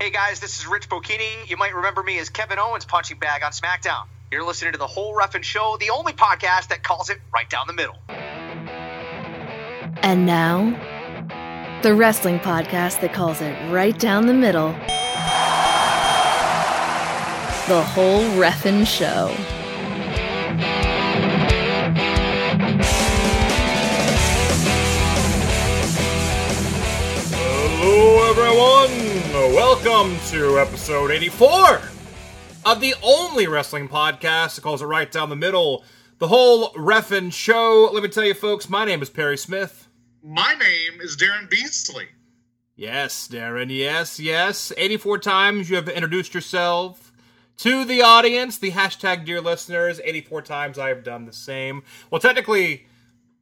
Hey guys, this is Rich Bocchini. You might remember me as Kevin Owens punching bag on SmackDown. You're listening to the whole Ref'n Show, the only podcast that calls it right down the middle. And now, the wrestling podcast that calls it right down the middle. The whole Ref'n Show. Hello, everyone. Welcome to episode 84 of the only wrestling podcast that calls it right down the middle. The whole Ref'n show. Let me tell you, folks, my name is Perry Smith. My name is Daryn Beasley. Yes, Daryn, yes, yes. 84 times you have introduced yourself to the audience, the hashtag dear listeners. 84 times I have done the same. Well, technically,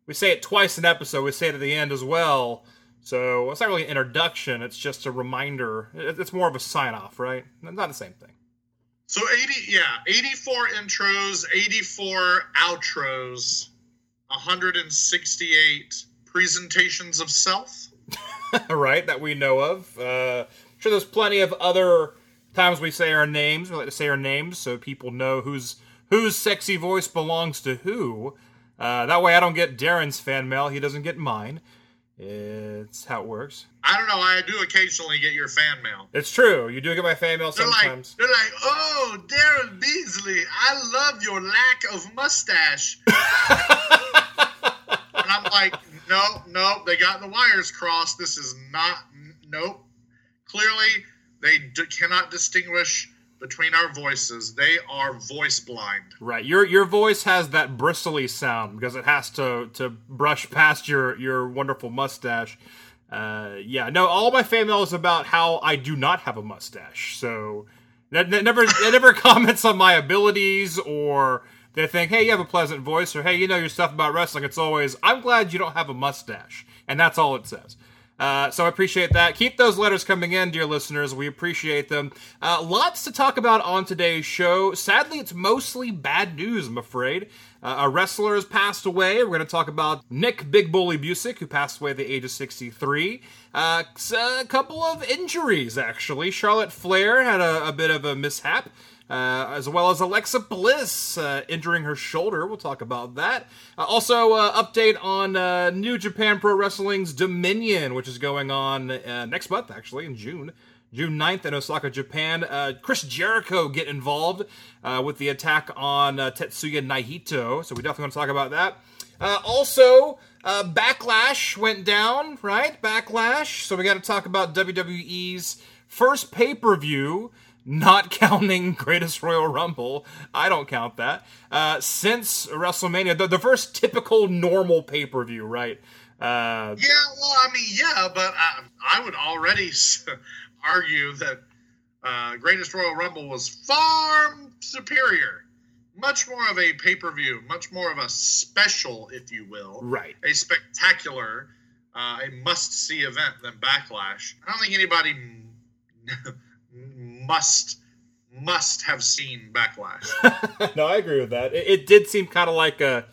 we say it twice an episode, we say it at the end as well. So it's not really an introduction, it's just a reminder. It's more of a sign off, right? Not the same thing. So 80, yeah, 84 intros, 84 outros, 168 presentations of self. right, that we know of. Uh, I'm sure there's plenty of other times we say our names. We like to say our names so people know whose whose sexy voice belongs to who. Uh, that way, I don't get Daryn's fan mail. He doesn't get mine. It's how it works. I don't know, I do occasionally get your fan mail. It's true. You do get my fan mail They're sometimes. like, they're like, oh, Daryn Beasley, I love your lack of mustache. and I'm like, no, no, they got the wires crossed. This is not, nope. Clearly, they d- cannot distinguish between our voices. They are voice blind. Right. Your your voice has that bristly sound because it has to to brush past your your wonderful mustache. Uh, yeah. No, all my fan mail is about how I do not have a mustache. So that, that never it never comments on my abilities or they think, hey, you have a pleasant voice or hey, you know your stuff about wrestling. It's always I'm glad you don't have a mustache, and that's all it says. Uh, so I appreciate that. Keep those letters coming in, dear listeners. We appreciate them. Uh, lots to talk about on today's show. Sadly, it's mostly bad news, I'm afraid. Uh, a wrestler has passed away. We're going to talk about Nick Big Bully Busick, who passed away at the age of 63. Uh, a couple of injuries, actually. Charlotte Flair had a, a bit of a mishap. Uh, as well as Alexa Bliss uh, injuring her shoulder. We'll talk about that. Uh, also, uh, update on uh, New Japan Pro Wrestling's Dominion, which is going on uh, next month, actually, in June. June 9th in Osaka, Japan. Uh, Chris Jericho get involved uh, with the attack on uh, Tetsuya Naito, so we definitely want to talk about that. Also, Backlash went down, right? Backlash. So we got to talk about WWE's first pay per view, not counting Greatest Royal Rumble. I don't count that. Uh, since WrestleMania, the, the first typical normal pay per view, right? Uh, Yeah, well, I mean, yeah, but I, I would already argue that uh, Greatest Royal Rumble was far superior. Much more of a pay per view, much more of a special, if you will, right. a spectacular, uh, a must see event than Backlash. I don't think anybody must must have seen Backlash. no, I agree with that. It, it did seem kind of like a,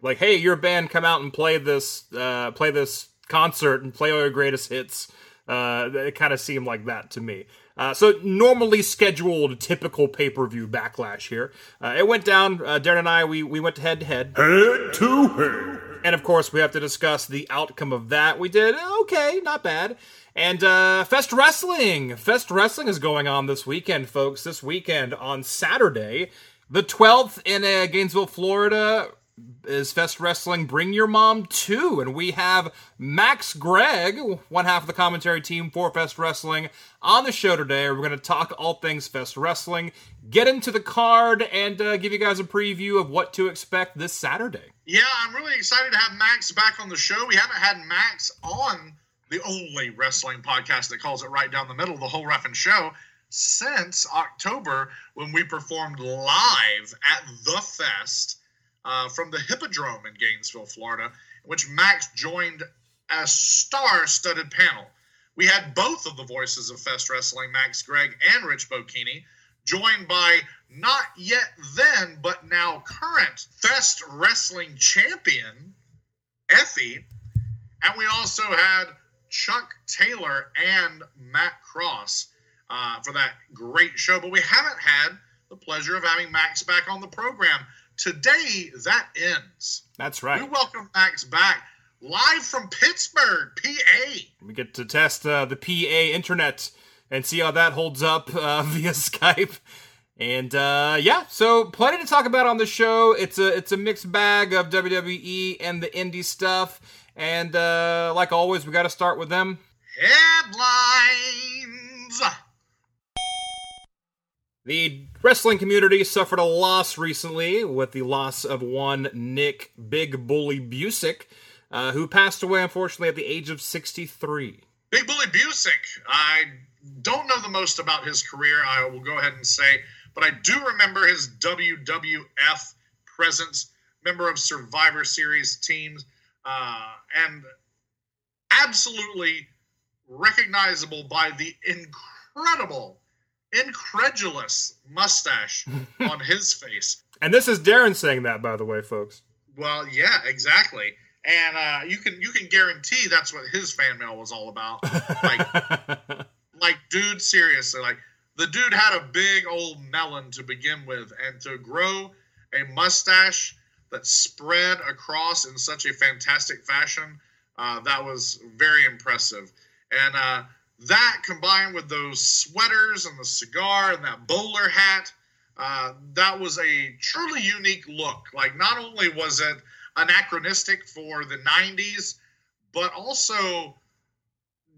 like, hey, your band come out and play this, uh, play this concert and play all your greatest hits. Uh, it kind of seemed like that to me. Uh, so normally scheduled, typical pay per view backlash here. Uh, it went down. Uh, Daryn and I, we we went head to head. Head to head. And of course, we have to discuss the outcome of that. We did okay, not bad. And uh, Fest Wrestling. Fest Wrestling is going on this weekend, folks. This weekend on Saturday, the 12th in uh, Gainesville, Florida, is Fest Wrestling Bring Your Mom Too. And we have Maxx Gregg, one half of the commentary team for Fest Wrestling, on the show today. We're going to talk all things Fest Wrestling, get into the card, and uh, give you guys a preview of what to expect this Saturday. Yeah, I'm really excited to have Maxx back on the show. We haven't had Maxx on the only wrestling podcast that calls it right down the middle, the whole Ref'n Show, since October when we performed live at the Fest uh, from the Hippodrome in Gainesville, Florida, which Maxx joined a star-studded panel. We had both of the voices of Fest Wrestling, Maxx Gregg and Rich Bocchini, joined by not yet then, but now current Fest Wrestling champion, Effy. And we also had Chuck Taylor and Matt Cross. uh, for that great show. But we haven't had the pleasure of having Maxx back on the program. Today, that ends. That's right. We welcome Maxx back live from Pittsburgh, PA. We get to test uh, the PA internet and see how that holds up uh, via Skype. And uh, yeah, so plenty to talk about on the show. It's a it's a mixed bag of WWE and the indie stuff. And uh, like always, we got to start with them. Headlines. The wrestling community suffered a loss recently with the loss of one Nick Big Bully Busick, uh, who passed away unfortunately at the age of 63. Big Bully Busick. I don't know the most about his career, I will go ahead and say, but I do remember his WWF presence, member of Survivor Series teams, uh, and absolutely recognizable by the incredible, incredulous mustache on his face. And this is Daryn saying that, by the way, folks. Well, yeah, exactly. And uh, you can you can guarantee that's what his fan mail was all about. Like like dude seriously like the dude had a big old melon to begin with and to grow a mustache that spread across in such a fantastic fashion uh, that was very impressive and uh, that combined with those sweaters and the cigar and that bowler hat uh, that was a truly unique look like not only was it anachronistic for the 90s but also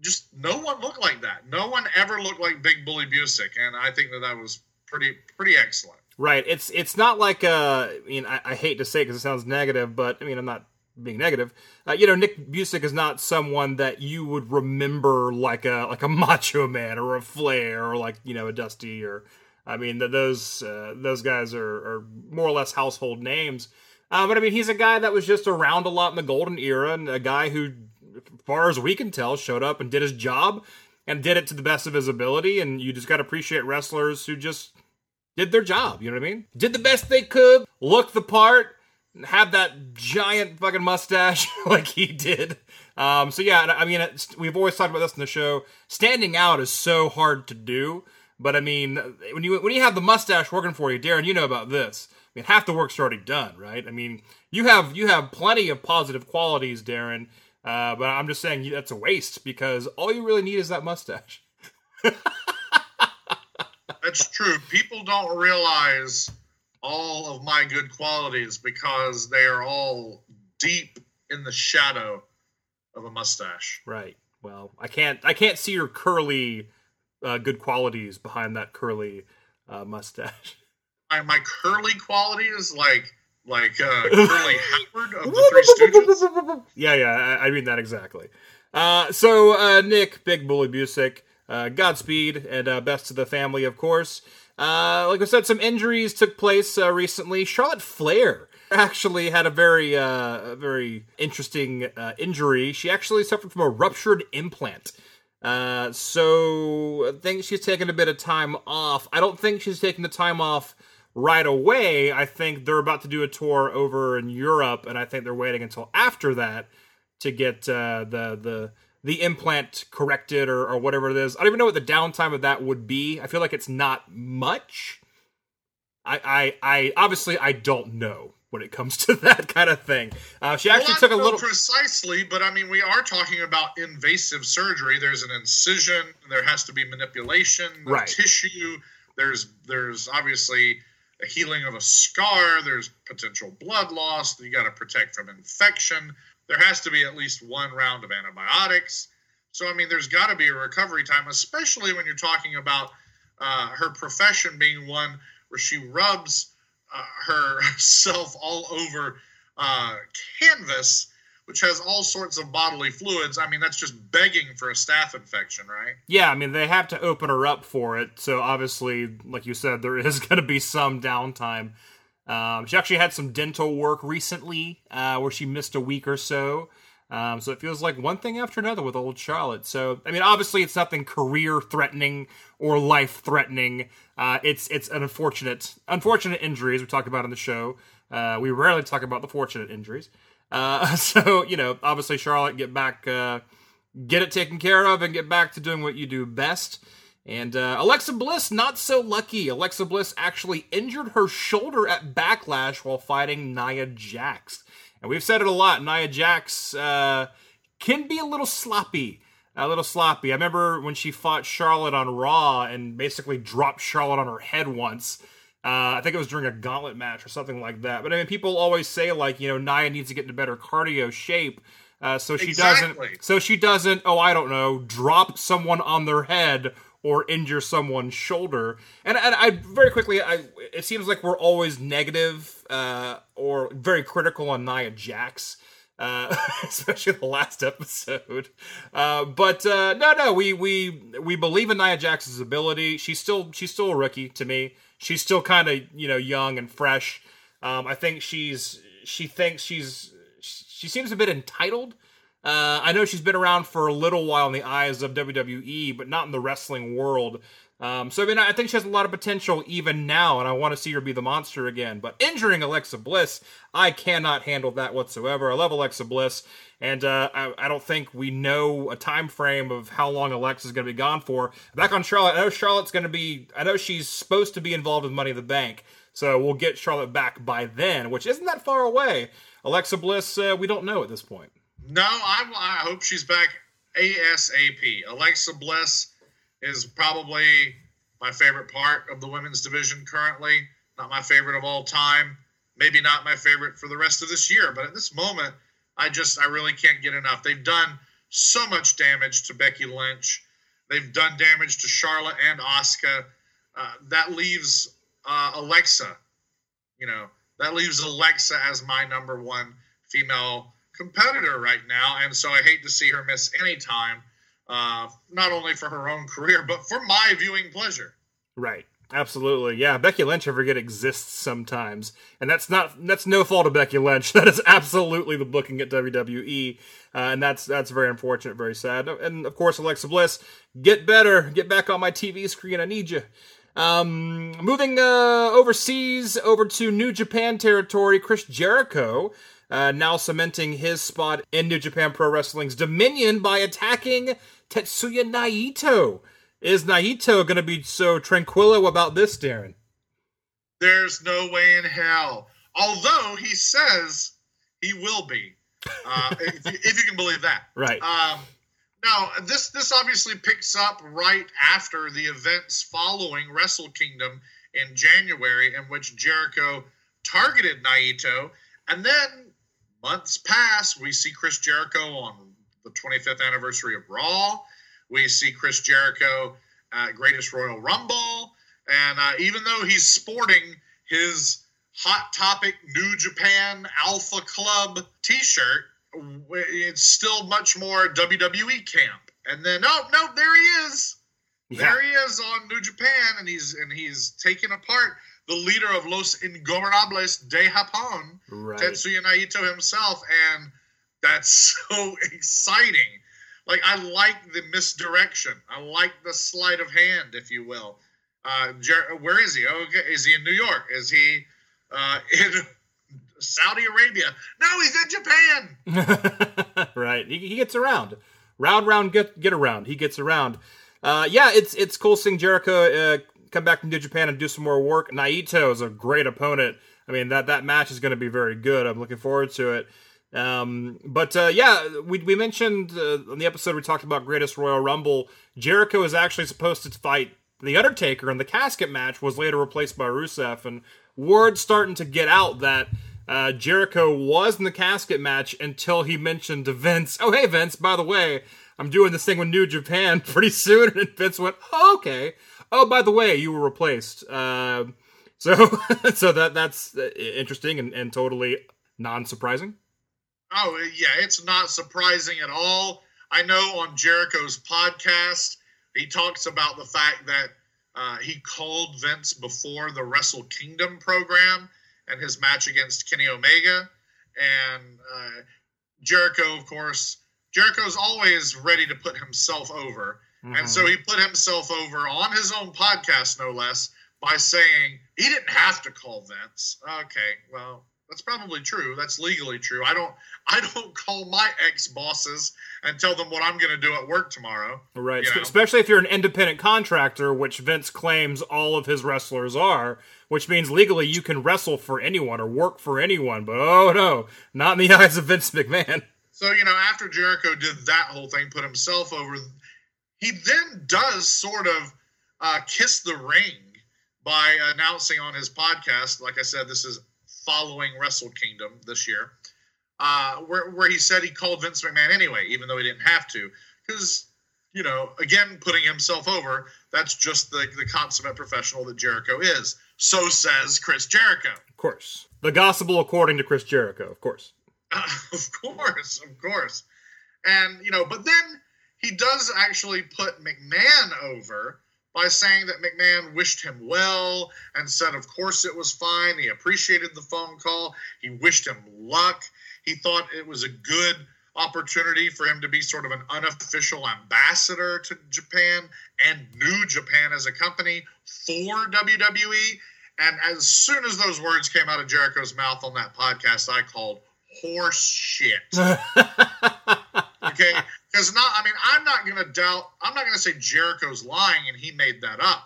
just no one looked like that. No one ever looked like Big Bully Busick, and I think that that was pretty pretty excellent. Right. It's it's not like uh, I mean, I, I hate to say because it, sounds negative, but I mean, I'm not being negative. Uh, you know, Nick Busick is not someone that you would remember like a like a Macho Man or a Flair or like you know a Dusty or I mean, th those uh, those guys are, are more or less household names. Uh, but I mean, he's a guy that was just around a lot in the golden era, and a guy who, far as we can tell, showed up and did his job and did it to the best of his ability. And you just got to appreciate wrestlers who just did their job. You know what I mean? Did the best they could, looked the part, have that giant fucking mustache like he did. Um, so yeah, I mean, we've always talked about this in the show. Standing out is so hard to do. But I mean, when you when you have the mustache working for you, Daryn, you know about this. I mean, half the work's already done, right? I mean, you have you have plenty of positive qualities, Daryn. Uh, but I'm just saying that's a waste because all you really need is that mustache. That's true. People don't realize all of my good qualities because they are all deep in the shadow of a mustache. Right. Well, I can't I can't see your curly uh, good qualities behind that curly uh, mustache. My, my curly quality is like like uh, Curly Howard of the Three Stooges. yeah, yeah, I, I mean that exactly. Uh, so uh, Nick, Big Bully Busick, uh, Godspeed and uh, best to the family, of course. Uh, like I said, some injuries took place uh, recently. Charlotte Flair actually had a very, uh, very interesting uh, injury. She actually suffered from a ruptured implant. So I think she's taking a bit of time off. I don't think she's taking the time off right away. I think they're about to do a tour over in Europe, and I think they're waiting until after that to get the the the implant corrected or, or whatever it is. I don't even know what the downtime of that would be. I feel like it's not much. I I, I obviously I don't know when it comes to that kind of thing. Uh, she actually well, took a little. precisely, but I mean, we are talking about invasive surgery. There's an incision. There has to be manipulation of Right. tissue. There's there's obviously a healing of a scar. There's potential blood loss. You got to protect from infection. There has to be at least one round of antibiotics. So I mean, there's got to be a recovery time, especially when you're talking about uh, her profession being one where she rubs uh, herself all over uh, canvas, which has all sorts of bodily fluids. I mean, that's just begging for a staph infection, right? Yeah, I mean they have to open her up for it, so obviously, like you said, there is going to be some downtime. Um, she actually had some dental work recently, uh, where she missed a week or so. Um, so it feels like one thing after another with old Charlotte. So I mean, obviously, it's nothing career threatening or life threatening. Uh, it's it's an unfortunate unfortunate injury, as we talk about on the show. Uh, we rarely talk about the fortunate injuries. Uh, so you know, obviously, Charlotte, get back, uh, get it taken care of, and get back to doing what you do best. And uh, Alexa Bliss, not so lucky. Alexa Bliss actually injured her shoulder at Backlash while fighting Nia Jax. And we've said it a lot. Nia Jax uh, can be a little sloppy. A little sloppy. I remember when she fought Charlotte on Raw and basically dropped Charlotte on her head once. Uh, I think it was during a gauntlet match or something like that. But I mean, people always say like, you know, Nia needs to get into better cardio shape. Uh, so she Exactly. doesn't. So she doesn't. Oh, I don't know. Drop someone on their head or injure someone's shoulder. And, and I very quickly, I it seems like we're always negative uh, or very critical on Nia Jax. Uh, especially the last episode, uh, but uh, no, no, we we we believe in Nia Jax's ability. She's still she's still a rookie to me. She's still kind of you know young and fresh. Um, I think she's she thinks she's she seems a bit entitled. Uh, I know she's been around for a little while in the eyes of WWE, but not in the wrestling world. Um, so I mean, I think she has a lot of potential even now, and I want to see her be the monster again. But injuring Alexa Bliss, I cannot handle that whatsoever. I love Alexa Bliss, and uh, I, I don't think we know a time frame of how long Alexa's going to be gone for. Back on Charlotte, I know Charlotte's going to be. I know she's supposed to be involved with Money in the Bank, so we'll get Charlotte back by then, which isn't that far away. Alexa Bliss, uh, we don't know at this point. No, I, I hope she's back ASAP. Alexa Bliss is probably my favorite part of the women's division currently. Not my favorite of all time. Maybe not my favorite for the rest of this year. But at this moment, I just, I really can't get enough. They've done so much damage to Becky Lynch. They've done damage to Charlotte and Asuka. Uh, that leaves uh, Alexa. You know, that leaves Alexa as my number one female competitor right now, and so I hate to see her miss any time, uh, not only for her own career but for my viewing pleasure. Right. Absolutely. Yeah, Becky Lynch, I forget, exists sometimes. And that's not that's no fault of Becky Lynch. That is absolutely the booking at WWE. Uh, and that's that's very unfortunate, very sad. And of course, Alexa Bliss, get better. Get back on my TV screen. I need you. Um, moving uh, overseas over to New Japan territory, Chris Jericho uh, now cementing his spot in New Japan Pro Wrestling's Dominion by attacking Tetsuya Naito. Is Naito going to be so tranquilo about this, Daryn? There's no way in hell. Although he says he will be, uh, if, you, if you can believe that. Right. Um, now, this this obviously picks up right after the events following Wrestle Kingdom in January, in which Jericho targeted Naito, and then months pass. We see Chris Jericho on the 25th anniversary of Raw. We see Chris Jericho at Greatest Royal Rumble, and uh, even though he's sporting his Hot Topic New Japan Alpha Club T-shirt, it's still much more WWE camp. And then, oh no, there he is. There he is on New Japan, and he's and he's taking apart the leader of Los Ingobernables de Japón, Right. Tetsuya Naito himself, and that's so exciting. Like I like the misdirection. I like the sleight of hand, if you will. Uh, Jer- where is he? Okay, is he in New York? Is he uh, in Saudi Arabia? No, he's in Japan. right. He, he gets around. Round, round, get get around. He gets around. Uh, yeah, it's it's cool seeing Jericho uh, come back to New Japan and do some more work. Naito is a great opponent. I mean that that match is going to be very good. I'm looking forward to it. Um, but uh, yeah, we we mentioned uh, on the episode we talked about Greatest Royal Rumble. Jericho is actually supposed to fight the Undertaker, and the casket match was later replaced by Rusev. And word starting to get out that uh, Jericho was in the casket match until he mentioned to Vince, "Oh hey Vince, by the way, I'm doing this thing with New Japan pretty soon." And Vince went, oh, "Okay. Oh, by the way, you were replaced." Uh, so so that that's interesting and, and totally non-surprising. Oh yeah, it's not surprising at all. I know on Jericho's podcast, he talks about the fact that uh, he called Vince before the Wrestle Kingdom program and his match against Kenny Omega, and uh, Jericho, of course, Jericho's always ready to put himself over, and mm-hmm. so he put himself over on his own podcast, no less, by saying he didn't have to call Vince. Okay, well, That's probably true. That's legally true. I don't I don't call my ex bosses and tell them what I'm going to do at work tomorrow. Right. you know? Especially if you're an independent contractor, which Vince claims all of his wrestlers are, which means legally you can wrestle for anyone or work for anyone. But oh no, not in the eyes of Vince McMahon. So, you know, after Jericho did that whole thing, put himself over, he then does sort of uh, kiss the ring by announcing on his podcast, like I said, this is following Wrestle Kingdom this year, uh, where, where he said he called Vince McMahon anyway, even though he didn't have to. Because, you know, again, putting himself over, that's just the, the consummate professional that Jericho is. So says Chris Jericho. Of course. The gospel according to Chris Jericho, of course. of course, of course. And, you know, but then he does actually put McMahon over by saying that McMahon wished him well and said, of course, it was fine. He appreciated the phone call. He wished him luck. He thought it was a good opportunity for him to be sort of an unofficial ambassador to Japan and New Japan as a company for WWE. And as soon as those words came out of Jericho's mouth on that podcast, I called horse shit. okay? Because not, I mean, I'm not going to doubt, I'm not going to say Jericho's lying and he made that up.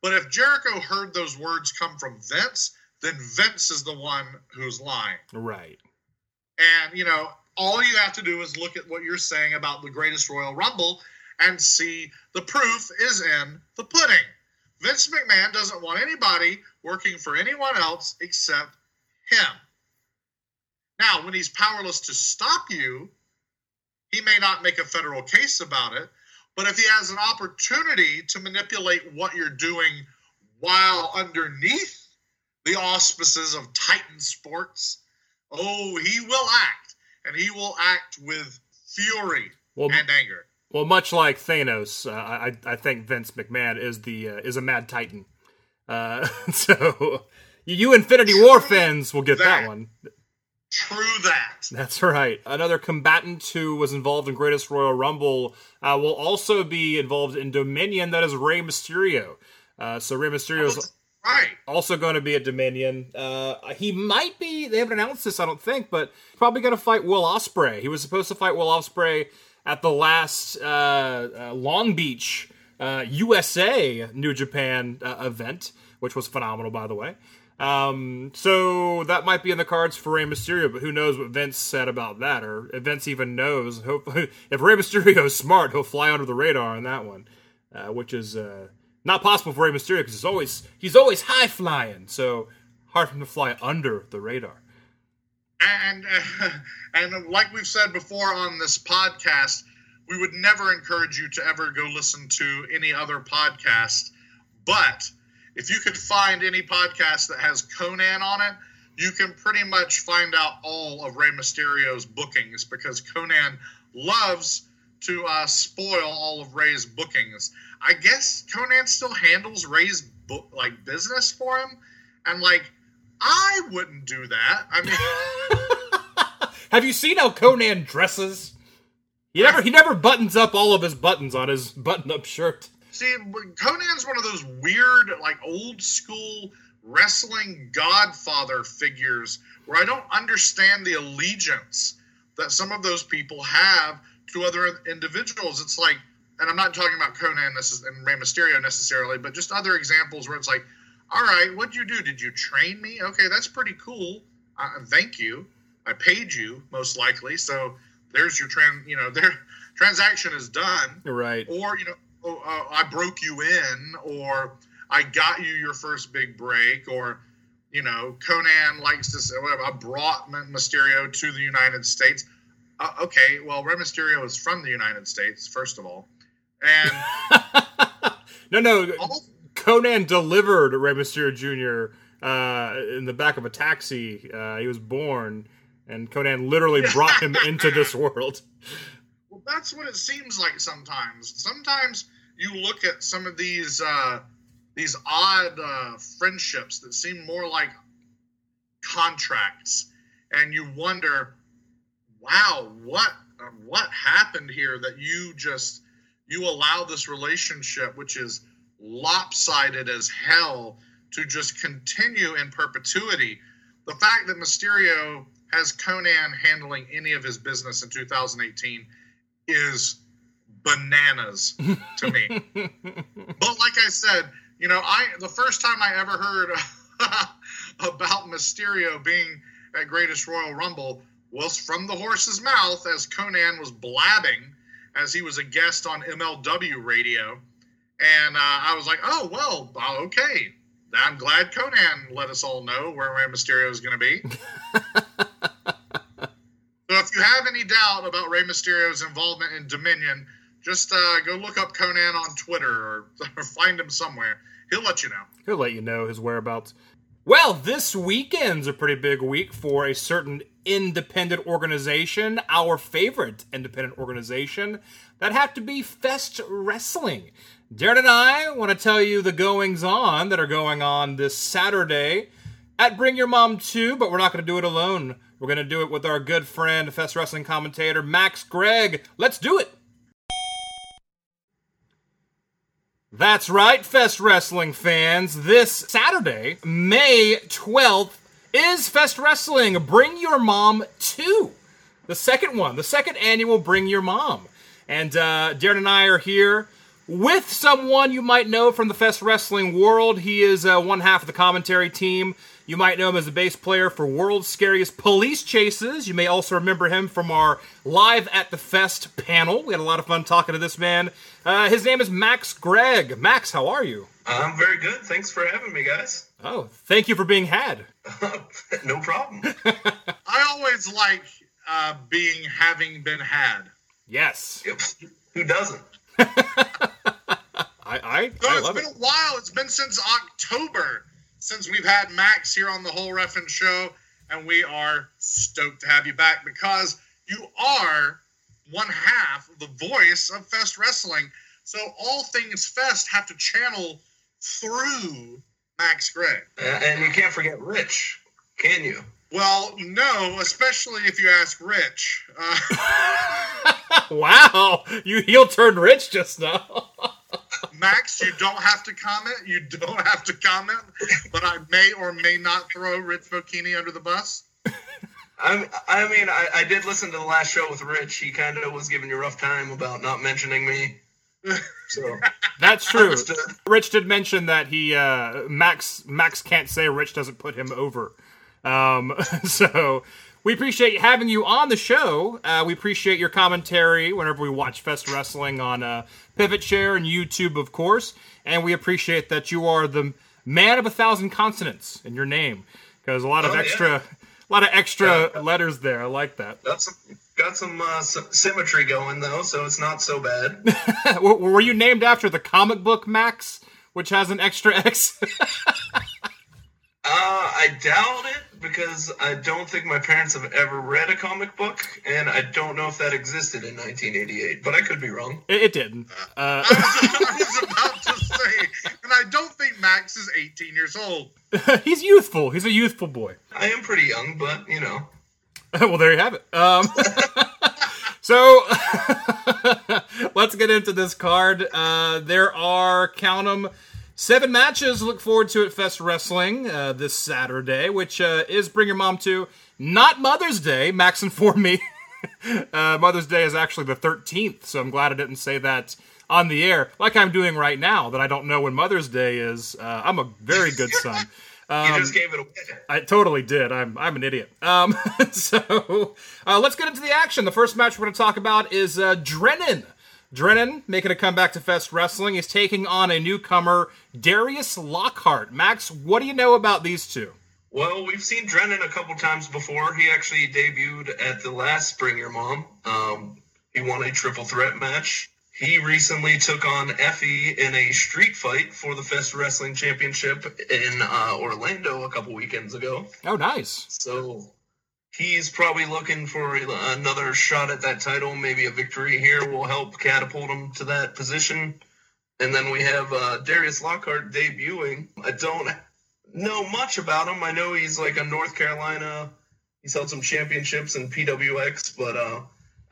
But if Jericho heard those words come from Vince, then Vince is the one who's lying. right. And, you know, all you have to do is look at what you're saying about the greatest Royal Rumble and see the proof is in the pudding. Vince McMahon doesn't want anybody working for anyone else except him. Now, when he's powerless to stop you, he may not make a federal case about it, but if he has an opportunity to manipulate what you're doing while underneath the auspices of Titan Sports, oh, he will act, and he will act with fury Well, and anger. Well, much like Thanos, uh, I I think Vince McMahon is the uh, is a mad titan. Uh, so you Infinity War fans will get that That. one. True that. That's right. Another combatant who was involved in Greatest Royal Rumble uh, will also be involved in Dominion. That is Rey Mysterio. Uh, so Rey Mysterio is Right. also going to be at Dominion. Uh, he might be. They haven't announced this, I don't think, but probably going to fight Will Ospreay. He was supposed to fight Will Ospreay at the last uh, uh, Long Beach uh, USA New Japan uh, event, which was phenomenal, by the way. Um, so that might be in the cards for Rey Mysterio, but who knows what Vince said about that, or if Vince even knows. Hopefully, if Rey Mysterio is smart, he'll fly under the radar on that one, uh, which is uh, not possible for Rey Mysterio because he's always he's always high flying, so hard for him to fly under the radar. and uh, and like we've said before on this podcast, we would never encourage you to ever go listen to any other podcast. But if you could find any podcast that has Konnan on it, you can pretty much find out all of Rey Mysterio's bookings because Konnan loves to uh, spoil all of Rey's bookings. I guess Konnan still handles Rey's book like business for him, and like I wouldn't do that. I mean. Have you seen how Konnan dresses? He never he never buttons up all of his buttons on his button-up shirt. See, Konnan's one of those weird, like old school wrestling godfather figures where I don't understand the allegiance that some of those people have to other individuals. It's like, and I'm not talking about Konnan and Rey Mysterio necessarily, but just other examples where it's like, all right, what'd you do? Did you train me? Okay, that's pretty cool. Uh, thank you. I paid you most likely, so there's your trans. You know, their transaction is done Right. or you know oh, uh, i broke you in or i got you your first big break or you know Konnan likes to say whatever i brought mysterio to the united states uh, okay well Rey mysterio is from the united states first of all and no, no. all, Konnan delivered Rey Mysterio Jr. Uh, in the back of a taxi. Uh, he was born, and Konnan literally brought him into this world. well, that's what it seems like sometimes sometimes you look at some of these uh, these odd uh, friendships that seem more like contracts, and you wonder, wow, what what happened here that you just you allow this relationship, which is lopsided as hell, to just continue in perpetuity. the fact that Mysterio has Konnan handling any of his business in 2018 is bananas to me. but like I said, you know, I the first time I ever heard about Mysterio being at Greatest Royal Rumble was from the horse's mouth as Konnan was blabbing as he was a guest on MLW radio. And uh, I was like, oh, well, uh, okay. I'm glad Konnan let us all know where Rey Mysterio is going to be. so if you have any doubt about Rey Mysterio's involvement in Dominion, just uh, go look up Konnan on Twitter or, find him somewhere. He'll let you know. He'll let you know his whereabouts. Well, this weekend's a pretty big week for a certain independent organization, our favorite independent organization. That have to be Fest Wrestling. Daryn and I want to tell you the goings on that are going on this Saturday at Bring Your Mom Too, but we're not going to do it alone. We're going to do it with our good friend, Fest Wrestling commentator Maxx Gregg. Let's do it! That's right, Fest Wrestling fans. This Saturday, May 12th, is Fest Wrestling Bring Your Mom Too. The second one, the second annual Bring Your Mom. And uh, Daryn and I are here with someone you might know from the Fest Wrestling world. He is uh, one half of the commentary team. You might know him as the bass player for World's Scariest Police Chases. You may also remember him from our Live at the Fest panel. We had a lot of fun talking to this man. Uh, his name is Maxx Gregg. Maxx, how are you? I'm very good. Thanks for having me, guys. Oh, thank you for being had. no problem. I always like uh, being having been had. Yes. Who doesn't? I, I, So I it's love been it. a while. It's been since October since we've had Maxx here on the whole Ref'n show, and we are stoked to have you back because you are one half of the voice of Fest Wrestling. So all things Fest have to channel through Maxx Gregg. Uh, and you can't forget Rich, can you? Well, no, especially if you ask Rich. Uh, wow, you heel turned rich just now. Maxx, you don't have to comment. You don't have to comment, but I may or may not throw Rich Bocchini under the bus. I'm, I mean, I, I did listen to the last show with Rich. He kind of was giving you a rough time about not mentioning me. So That's true. Understood. Rich did mention that he uh, Maxx Maxx can't say Rich doesn't put him over. Um, so we appreciate having you on the show. Uh, we appreciate your commentary whenever we watch Fest Wrestling on uh, Pivot Share and YouTube, of course. And we appreciate that you are the man of a thousand consonants in your name because a lot of Oh, yeah. extra, a lot of extra Yeah. letters there. I like that. got some got some uh, sy- symmetry going though, so it's not so bad. Were you named after the comic book Maxx, which has an extra X? Uh, I doubt it because I don't think my parents have ever read a comic book, and I don't know if that existed in 1988. But I could be wrong. it, it didn't. Uh, I was, I was about to say, and I don't think Maxx is 18 years old. he's youthful. He's a youthful boy. I am pretty young, but you know. well, there you have it. Um, so let's get into this card. Uh, there are count 'em seven matches. Look forward to it. Fest Wrestling uh, this Saturday, which uh, is Bring Your Mom to not Mother's Day. Maxx informed me. uh, Mother's Day is actually the 13th, so I'm glad I didn't say that on the air, like I'm doing right now. That I don't know when Mother's Day is. Uh, I'm a very good son. You just gave it away. I totally did. I'm I'm an idiot. Um, so uh, let's get into the action. The first match we're going to talk about is uh, Drennan. Drennan making a comeback to Fest Wrestling is taking on a newcomer, Darius Lockhart. Maxx, what do you know about these two? Well, we've seen Drennan a couple times before. He actually debuted at the last Bring Your Mom. Um, he won a triple threat match. He recently took on Effy in a street fight for the Fest Wrestling Championship in uh, Orlando a couple weekends ago. Oh, nice. So he's probably looking for another shot at that title. Maybe a victory here will help catapult him to that position. And then we have uh, Darius Lockhart debuting. I don't know much about him. I know he's like a North Carolina. He's held some championships in PWX, but uh,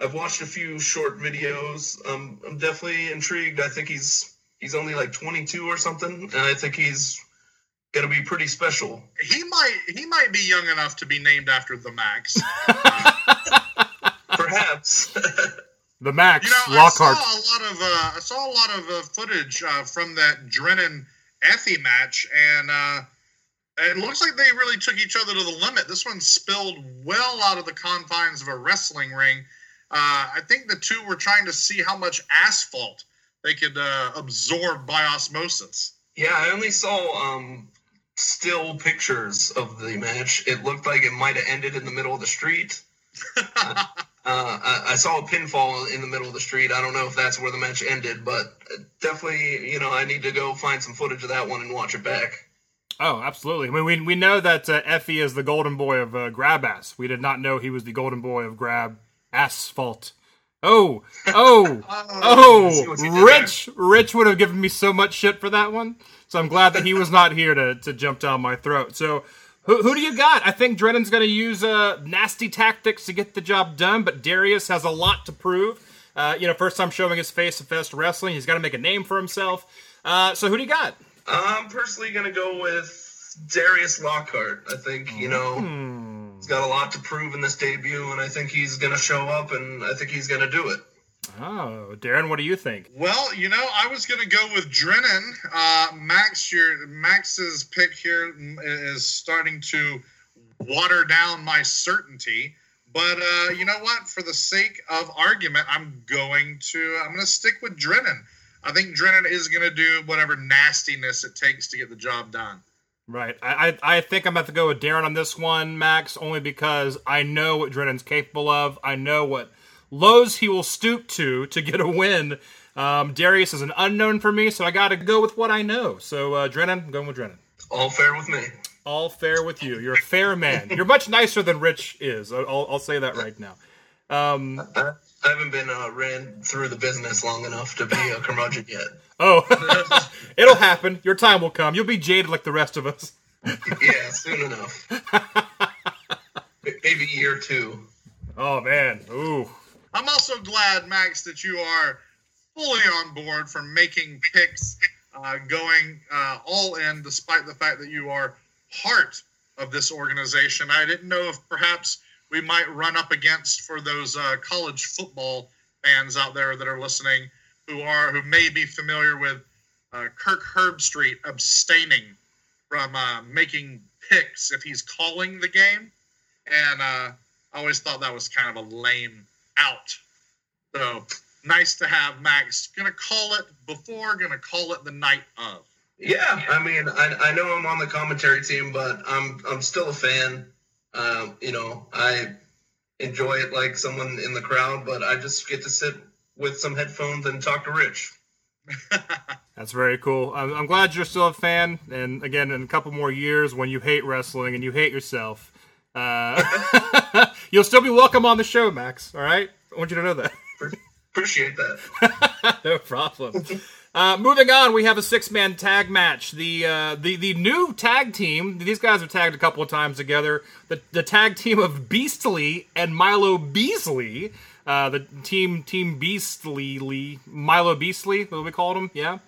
I've watched a few short videos. Um, I'm definitely intrigued. I think he's he's only like 22 or something, and I think he's gonna be pretty special. He might he might be young enough to be named after the Maxx. Perhaps. The Maxx You know, Lockhart. I saw a lot of uh, I saw a lot of uh, footage uh, from that Drennan Effy match, and uh, it looks like they really took each other to the limit. This one spilled well out of the confines of a wrestling ring. Uh, I think the two were trying to see how much asphalt they could uh, absorb by osmosis. yeah, I only saw um, still pictures of the match. It looked like it might have ended in the middle of the street. Uh, I, I saw a pinfall in the middle of the street. I don't know if that's where the match ended, but definitely, you know, I need to go find some footage of that one and watch it back. Oh, absolutely. I mean, we, we know that uh, Effy is the golden boy of uh, grab ass. We did not know he was the golden boy of grab asphalt. Oh, oh, I see what you oh! Rich, Rich would have given me so much shit for that one. So I'm glad that he was not here to, to jump down my throat. So, who, who do you got? I think Drennan's going to use uh, nasty tactics to get the job done, but Darius has a lot to prove. Uh, you know, first time showing his face to Fest Wrestling, he's got to make a name for himself. Uh, so, who do you got? I'm personally going to go with Darius Lockhart. I think, you know, Hmm. he's got a lot to prove in this debut, and I think he's going to show up, and I think he's going to do it. Oh, Daryn, what do you think? Well, you know, I was going to go with Drennan. Uh, Maxx, your Maxx's pick here is starting to water down my certainty. But uh, you know what? For the sake of argument, I'm going to I'm going to stick with Drennan. I think Drennan is going to do whatever nastiness it takes to get the job done. Right. I, I I think I'm about to go with Daryn on this one, Maxx, only because I know what Drennan's capable of. I know what lows he will stoop to to get a win. Um, Darius is an unknown for me, so I got to go with what I know. So, uh, Drennan, I'm going with Drennan. All fair with me. All fair with you. You're a fair man. You're much nicer than Rich is. I'll, I'll- say that right now. Um, I I haven't been uh, ran through the business long enough to be a curmudgeon yet. oh, it'll happen. Your time will come. You'll be jaded like the rest of us. yeah, soon enough. Maybe year two. Oh man. Ooh. I'm also glad, Maxx, that you are fully on board for making picks, uh, going uh, all in, despite the fact that you are part of this organization. I didn't know if perhaps we might run up against for those uh, college football fans out there that are listening, who are who may be familiar with uh, Kirk Herbstreit abstaining from uh, making picks if he's calling the game, and uh, I always thought that was kind of a lame out. So nice to have Maxx. Gonna call it before, gonna call it the night of. Yeah, I mean, I, I know I'm on the commentary team, but I'm I'm still a fan. Um, you know, I enjoy it like someone in the crowd, but I just get to sit with some headphones and talk to Rich. That's very cool. I'm, I'm glad you're still a fan. And again, in a couple more years, when you hate wrestling and you hate yourself, uh, you'll still be welcome on the show, Maxx. All right? I want you to know that. Appreciate that. no problem. Uh, moving on, we have a six-man tag match. The uh, the the new tag team. These guys have tagged a couple of times together. The the tag team of Beastly and Milo Beasley. Uh, the team team Beastly Lee Milo Beastly. What we called him? Yeah.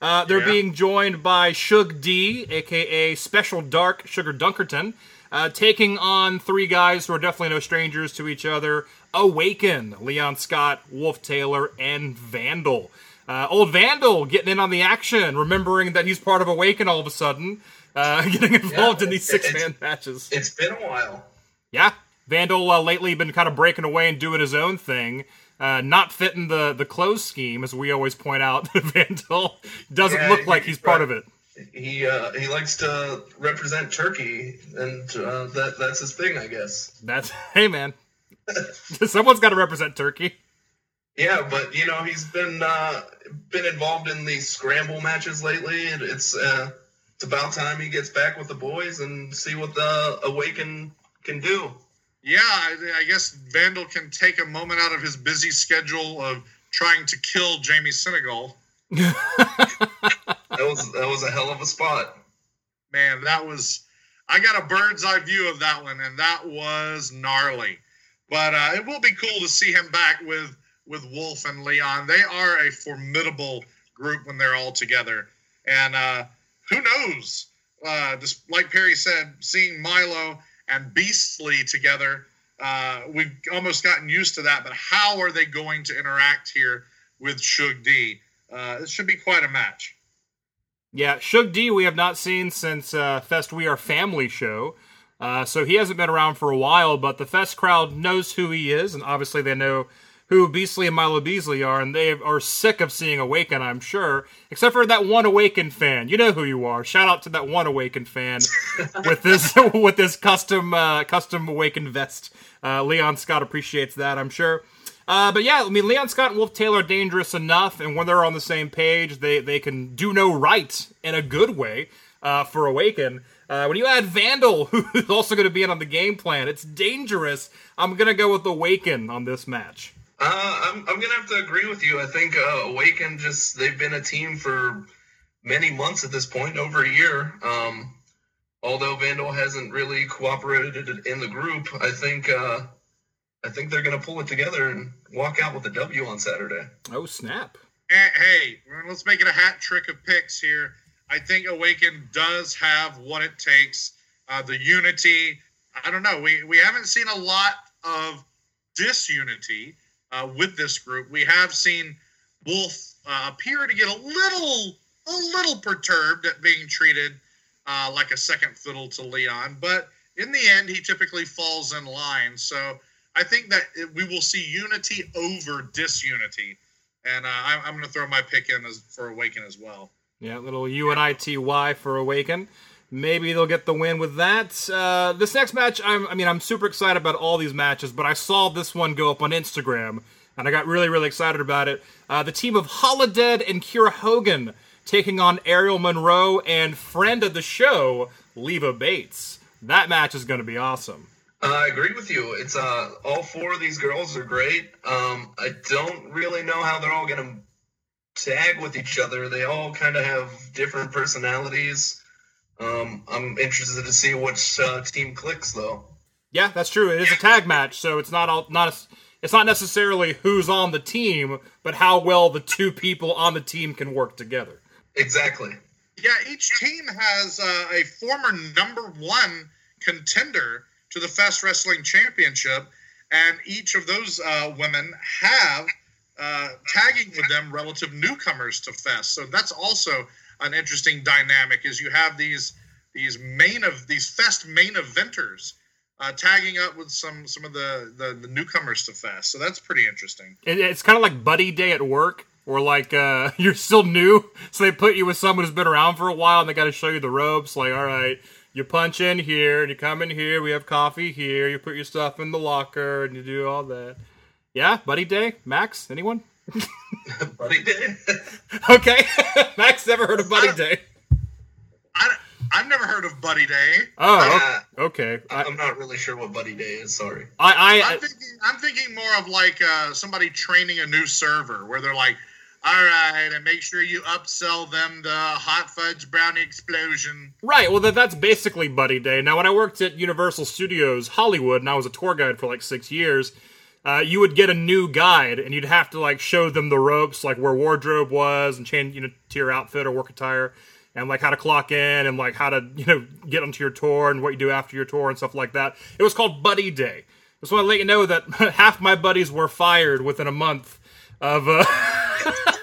Uh, they're Yeah. being joined by Shug D, aka Special Dark Sugar Dunkerton, uh, taking on three guys who are definitely no strangers to each other Awaken, Leon Scott, Wolf Taylor, and Vandal. Uh, old Vandal getting in on the action, remembering that he's part of Awaken all of a sudden, uh, getting involved in these six man matches. It's been a while. Yeah, Vandal uh, lately been kind of breaking away and doing his own thing, uh, not fitting the the clothes scheme, as we always point out. Vandal doesn't Yeah, look like he's part right. of it. He uh, he likes to represent Turkey, and uh, that that's his thing, I guess. That's hey man, someone's got to represent Turkey. Yeah, but you know he's been uh, been involved in these scramble matches lately, and it's uh, it's about time he gets back with the boys and see what the Awaken can do. Yeah, I, I guess Vandal can take a moment out of his busy schedule of trying to kill Jamie Senegal. That was that was a hell of a spot. Man, that was. I got a bird's eye view of that one, and that was gnarly. But uh, it will be cool to see him back with with Wolf and Leon. They are a formidable group when they're all together. And uh, who knows? uh, just like Perry said, seeing Milo and Beastly together, uh, we've almost gotten used to that. But how are they going to interact here with Shug D? Uh, it should be quite a match. Yeah, Shug D we have not seen since uh, Fest We Are Family show. Uh, so he hasn't been around for a while, but the Fest crowd knows who he is, and obviously they know who Beastly and Milo Beasley are, and they are sick of seeing Awaken, I'm sure. Except for that one Awaken fan. You know who you are. Shout out to that one Awaken fan with this with this custom uh, custom Awaken vest. Uh, Leon Scott appreciates that, I'm sure. Uh, but yeah, I mean, Leon Scott and Wolf Taylor are dangerous enough, and when they're on the same page, they, they can do no right in a good way uh, for Awaken. Uh, when you add Vandal, who's also going to be in on the game plan, it's dangerous. I'm going to go with Awaken on this match. Uh, I'm, I'm gonna have to agree with you. I think uh, Awaken just they've been a team for many months at this point, over a year. Um, although Vandal hasn't really cooperated in the group, I think uh, I think they're gonna pull it together and walk out with a W on Saturday. Oh snap! Hey, let's make it a hat trick of picks here. I think Awaken does have what it takes. Uh, the unity. I don't know. We we haven't seen a lot of disunity uh, with this group. We have seen Wolf uh, appear to get a little a little perturbed at being treated uh, like a second fiddle to Leon, but in the end, he typically falls in line. So I think that we will see unity over disunity, and uh, I'm, going to throw my pick in as, for Awaken as well. Yeah, little UNITY for Awaken. Maybe they'll get the win with that. Uh, this next match, I'm, I mean, I'm super excited about all these matches, but I saw this one go up on Instagram, and I got really, really excited about it. Uh, the team of Holidead and Kiera Hogan taking on Ariel Monroe and friend of the show, Leva Bates. That match is going to be awesome. I agree with you. It's uh, all four of these girls are great. Um, I don't really know how they're all gonna tag with each other. They all kind of have different personalities. Um, I'm interested to see which uh, team clicks, though. Yeah, that's true. It is a tag match, so it's not all, not a, it's not necessarily who's on the team, but how well the two people on the team can work together. Exactly. Yeah, each team has uh, a former number one contender to the Fest Wrestling Championship, and each of those uh, women have uh, tagging with them relative newcomers to Fest. So that's also an interesting dynamic. Is you have these these main of these Fest main eventers uh, tagging up with some some of the, the the newcomers to Fest. So that's pretty interesting. It, it's kind of like buddy day at work, or like uh, you're still new, so they put you with someone who's been around for a while, and they got to show you the ropes. Like, all right, you punch in here, and you come in here. We have coffee here. You put your stuff in the locker, and you do all that. Yeah, buddy day, Maxx. Anyone? Buddy Day. Okay, Maxx never heard of buddy day. I, I've never heard of Buddy Day. Oh, okay. I, I'm not really sure what Buddy Day is. Sorry. I, I, I'm thinking, I'm thinking more of like uh, somebody training a new server where they're like, all right, and make sure you upsell them the hot fudge brownie explosion. Right. Well, that, that's basically Buddy Day. Now, when I worked at Universal Studios Hollywood, and I was a tour guide for like six years, uh, you would get a new guide, and you'd have to like show them the ropes, like where wardrobe was, and change you know to your outfit or work attire, and like how to clock in, and like how to you know get onto your tour and what you do after your tour and stuff like that. It was called Buddy Day. Just want to let you know that half my buddies were fired within a month of. Uh,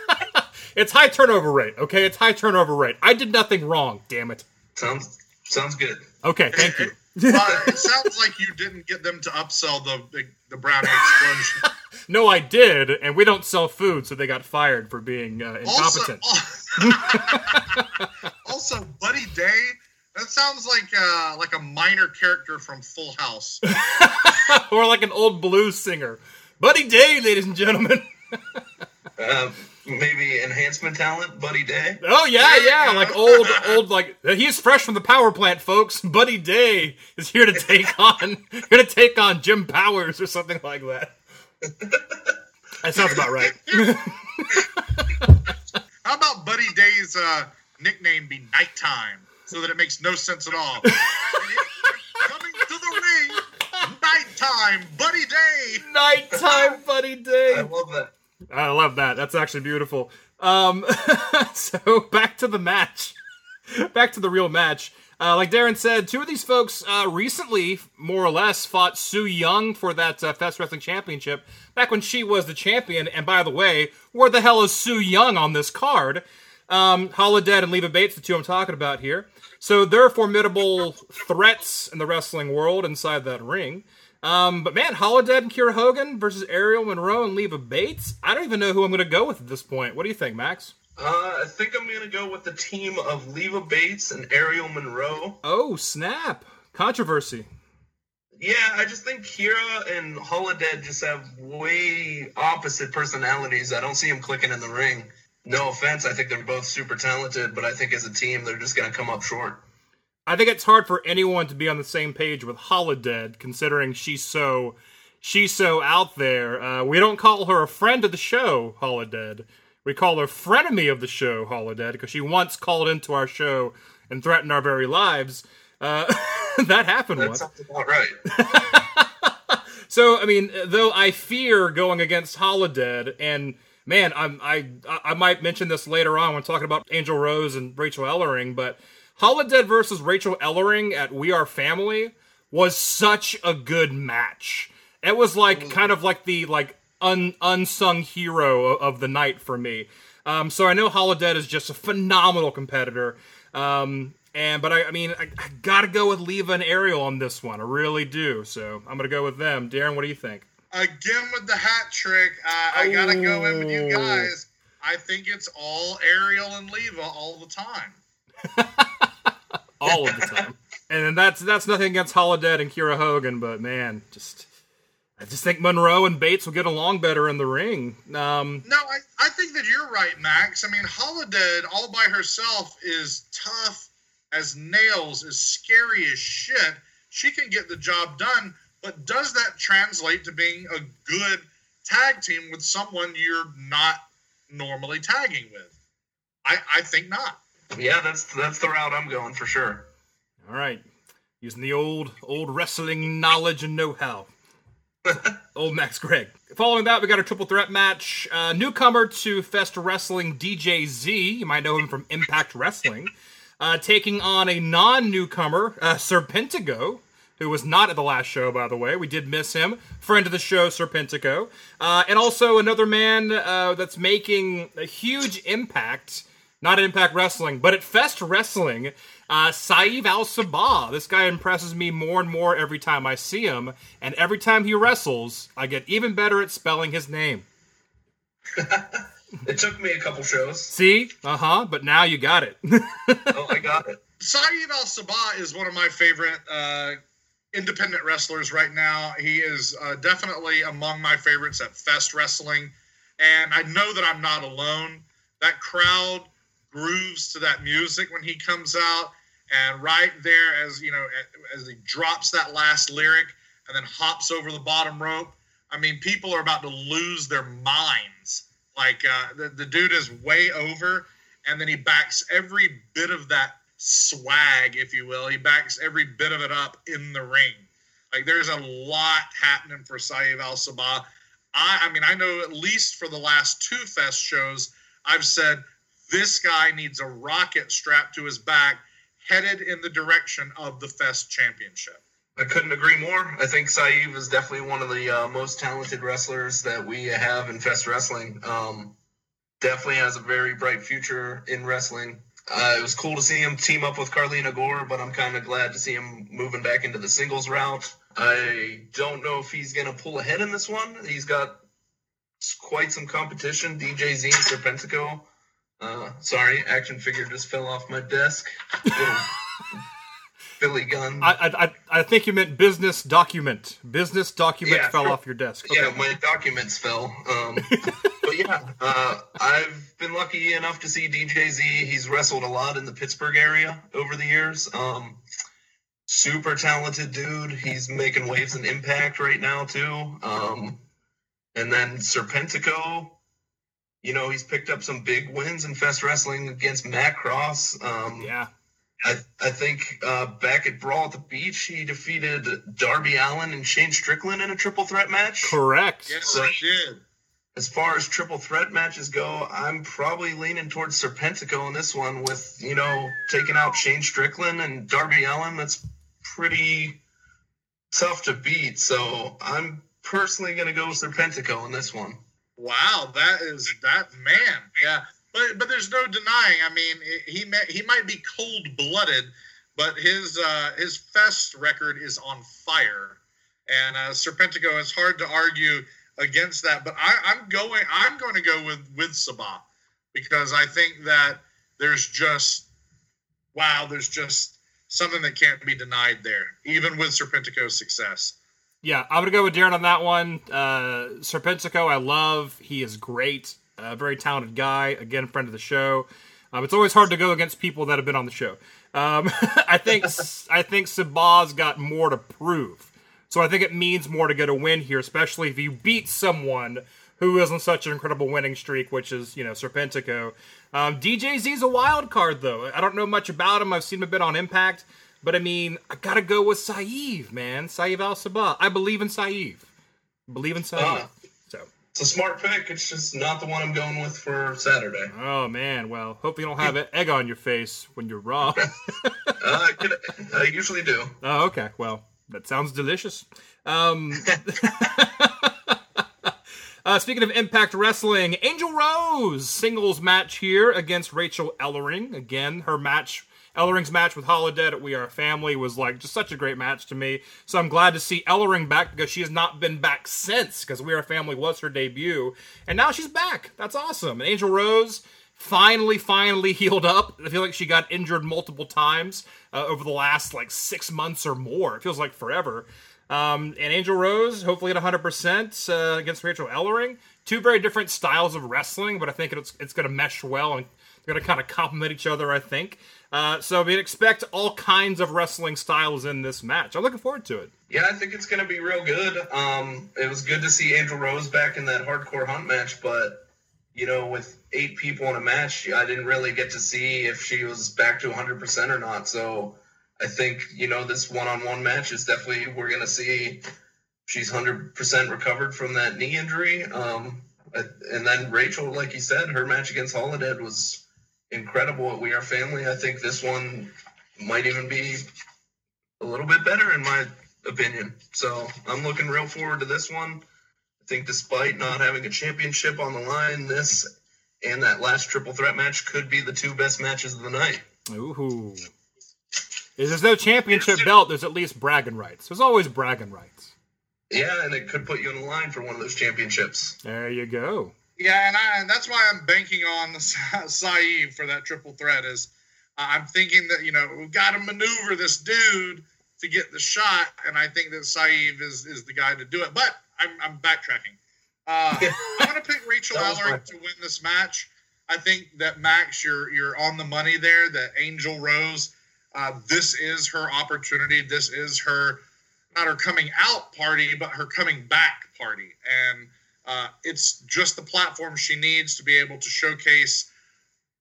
it's high turnover rate. Okay, it's high turnover rate. I did nothing wrong. Damn it. Sounds sounds good. Okay, thank you. Uh, it sounds like you didn't get them to upsell the the, the brownie explosion. No, I did, and we don't sell food, so they got fired for being uh, also, incompetent. also, Buddy Day. That sounds like uh, like a minor character from Full House. or like an old blues singer. Buddy Day, ladies and gentlemen. Uh, maybe enhancement talent, Buddy Day. Oh yeah, yeah, like old, old, like he's fresh from the power plant, folks. Buddy Day is here to take on, here to take on Jim Powers or something like that. That sounds about right. How about Buddy Day's uh, nickname be Nighttime so that it makes no sense at all? Coming to the ring, Nighttime, Buddy Day. Nighttime, Buddy Day. I love that. I love that. That's actually beautiful. Um, so back to the match. back to the real match. Uh, like Daryn said, two of these folks uh, recently, more or less, fought Sue Yung for that uh, Fest Wrestling Championship back when she was the champion. And by the way, where the hell is Sue Yung on this card? Um, Holidead and Leva Bates, the two I'm talking about here. So they're formidable threats in the wrestling world inside that ring. Um, but man, Holidead and Kiera Hogan versus Ariel Monroe and Leva Bates. I don't even know who I'm going to go with at this point. What do you think, Maxx? Uh, I think I'm gonna go with the team of Leva Bates and Ariel Monroe. Oh snap! Controversy. Yeah, I just think Kiera and Holidead just have way opposite personalities. I don't see them clicking in the ring. No offense, I think they're both super talented, but I think as a team, they're just gonna come up short. I think it's hard for anyone to be on the same page with Holidead, considering she's so she's so out there. Uh, we don't call her a friend of the show, Holidead. We call her frenemy of the show, Holidead, because she once called into our show and threatened our very lives. Uh, that happened That once. about right. So I mean, though I fear going against Holidead, and man, I'm, I I might mention this later on when talking about Angel Rose and Rachel Ellering, but Holidead versus Rachel Ellering at We Are Family was such a good match. It was like kind of like the like un, unsung hero of, of the night for me. Um, so I know Holidead is just a phenomenal competitor. Um, and but I, I mean, I, I gotta go with Leva and Ariel on this one. I really do. So I'm gonna go with them. Daryn, what do you think? Again with the hat trick, uh, I gotta go in with you Oh. guys. I think it's all Ariel and Leva all the time. all of the time. and that's that's nothing against Holidead and Kiera Hogan, but man, just I just think Monroe and Bates will get along better in the ring. Um, No, I, I think that you're right, Maxx. I mean, Holidead all by herself is tough as nails, is scary as shit. She can get the job done, but does that translate to being a good tag team with someone you're not normally tagging with? I, I think not. Yeah, that's that's the route I'm going for sure. all right, using the old old wrestling knowledge and know-how. Old Maxx Gregg. Following that, we got a triple threat match. Uh, newcomer to Fest Wrestling, DJ Z. You might know him from Impact Wrestling. Uh, taking on a non newcomer, uh, Serpentico, who was not at the last show, by the way. We did miss him. Friend of the show, Serpentico. Uh, and also another man uh, that's making a huge impact, not at Impact Wrestling, but at Fest Wrestling, uh, Saeed Al Sabah. This guy impresses me more and more every time I see him. And every time he wrestles, I get even better at spelling his name. It took me a couple shows. See? Uh huh. But now you got it. Oh, I got it. Saeed Al Sabah is one of my favorite uh, independent wrestlers right now. He is uh, definitely among my favorites at Fest Wrestling. And I know that I'm not alone. That crowd grooves to that music when he comes out. And right there, as you know, as he drops that last lyric and then hops over the bottom rope, I mean, people are about to lose their minds. Like uh, the, the dude is way over, and then he backs every bit of that swag, if you will. He backs every bit of it up in the ring. Like there's a lot happening for Saeed Al Sabah. I, I mean, I know at least for the last two Fest shows, I've said this guy needs a rocket strapped to his back, headed in the direction of the Fest Championship. I couldn't agree more. I think Saeed is definitely one of the uh, most talented wrestlers that we have in Fest Wrestling. Um, definitely has a very bright future in wrestling. Uh, it was cool to see him team up with Carlina Gore, but I'm kind of glad to see him moving back into the singles route. I don't know if he's going to pull ahead in this one. He's got quite some competition. DJ Z Serpentico. Uh, sorry, action figure just fell off my desk. Billy Gunn. I, I, I- think you meant business document. Business document Yeah, fell off your desk. Yeah, Okay. my documents fell. Um, but yeah, uh, I've been lucky enough to see DJ Z. He's wrestled a lot in the Pittsburgh area over the years. Um, super talented dude. He's making waves and Impact right now too. Um, and then Serpentico. You know, he's picked up some big wins in Fest Wrestling against Matt Cross. Um, Yeah. I, I think uh, back at Brawl at the Beach, he defeated Darby Allin and Shane Strickland in a triple threat match. Correct. Yes, So- I did. as far as triple threat matches go, I'm probably leaning towards Serpentico in this one with, you know, taking out Shane Strickland and Darby Allin. That's pretty tough to beat. So I'm personally going to go with Serpentico in this one. Wow, that is that man. Yeah, but but there's no denying. I mean, he may, he might be cold blooded, but his uh, his fest record is on fire, and uh, Serpentico. It's hard to argue against that. But I, I'm going. I'm going to go with with Sabah because I think that there's just wow. There's just something that can't be denied there, even with Serpentico's success. Yeah, I'm gonna go with Daryn on that one. Uh, Serpentico, I love. He is great. A very talented guy. Again, friend of the show. Um, it's always hard to go against people that have been on the show. Um, I think I think Sabah's got more to prove. So I think it means more to get a win here, especially if you beat someone who is on such an incredible winning streak, which is you know Serpentico. Um, DJZ's a wild card though. I don't know much about him. I've seen him a bit on Impact, but I mean I gotta go with Saeed, man. Saeed Al Sabah. I believe in Saeed. Believe in Saeed. Ah. so. It's a smart pick. It's just not the one I'm going with for Saturday. Oh man, well, hope you don't have an egg on your face when you're wrong. Uh, I, could, I usually do. oh, okay. Well, that sounds delicious. Um, uh, speaking of Impact Wrestling, Angel Rose singles match here against Rachel Ellering. Again, her match, Ellering's match with Holidead at We Are a Family was like just such a great match to me. So I'm glad to see Ellering back because she has not been back since because We Are a Family was her debut, and now she's back. That's awesome. And Angel Rose finally, finally healed up. I feel like she got injured multiple times uh, over the last like six months or more. It feels like forever. Um, and Angel Rose, hopefully at 100% uh, against Rachel Ellering. Two very different styles of wrestling, but I think it's, it's going to mesh well and they're going to kind of complement each other, I think. Uh, so we expect all kinds of wrestling styles in this match. I'm looking forward to it. Yeah, I think it's going to be real good. Um, it was good to see Angel Rose back in that hardcore hunt match, but you know, with eight people in a match, I didn't really get to see if she was back to 100% or not. So I think, you know, this one on one match is definitely, we're going to see she's 100% recovered from that knee injury. Um, and then Rachel, like you said, her match against Holiday was incredible at We Are Family. I think this one might even be a little bit better, in my opinion. So I'm looking real forward to this one. I think despite not having a championship on the line, this and that last triple threat match could be the two best matches of the night. Ooh. If there's no championship belt, there's at least bragging rights. There's always bragging rights. Yeah, and it could put you in the line for one of those championships. There you go. Yeah, and, I, and that's why I'm banking on Saeed for that triple threat. Is I'm thinking that you know we've got to maneuver this dude to get the shot, and I think that Saeed is is the guy to do it. But I'm, I'm backtracking. Uh, I'm going to pick Rachel Ellering to win this match. I think that Maxx, you're you're on the money there. That Angel Rose, uh, this is her opportunity. This is her not her coming out party, but her coming back party, and uh, it's just the platform she needs to be able to showcase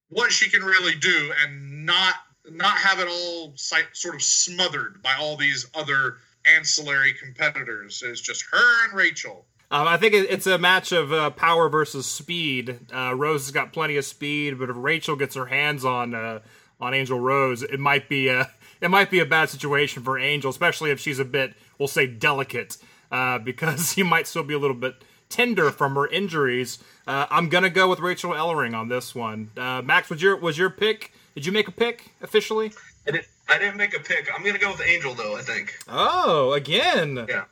what she can really do, and not not have it all sort of smothered by all these other ancillary competitors. It's just her and Rachel. Um, I think it's a match of uh, power versus speed. Uh, Rose has got plenty of speed, but if Rachel gets her hands on uh, on Angel Rose, it might be a it might be a bad situation for Angel, especially if she's a bit, we'll say, delicate, uh, because she might still be a little bit tender from her injuries. Uh, I'm gonna go with Rachel Ellering on this one. Uh, Maxx, was your was your pick? Did you make a pick officially? I didn't, I didn't make a pick. I'm gonna go with Angel though. I think. Oh, again. Yeah.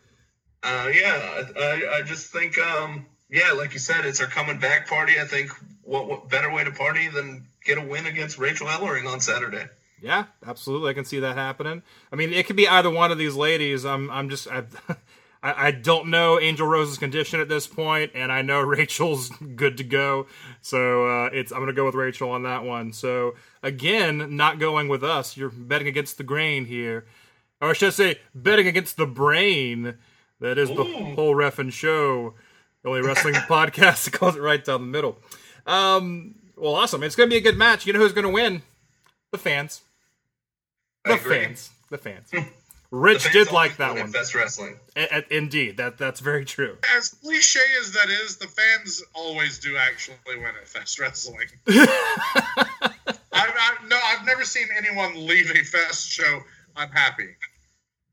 Uh, yeah, I, I just think, um, yeah, like you said, it's our coming back party. I think what, what better way to party than get a win against Rachel Ellering on Saturday? Yeah, absolutely. I can see that happening. I mean, it could be either one of these ladies. I'm, I'm just, I, I, I don't know Angel Rose's condition at this point, and I know Rachel's good to go. So uh, it's, I'm gonna go with Rachel on that one. So again, not going with us. You're betting against the grain here, or I should say, betting against the brain. That is the whole Ref'n show, the only wrestling podcast that calls it right down the middle. Um, well, awesome. It's going to be a good match. You know who's going to win? The fans. The fans. The fans. Rich did like that one. Fest Wrestling. A- a- indeed, that that's very true. As cliche as that is, the fans always do actually win at Fest Wrestling. I've, I've, no, I've never seen anyone leave a Fest show unhappy.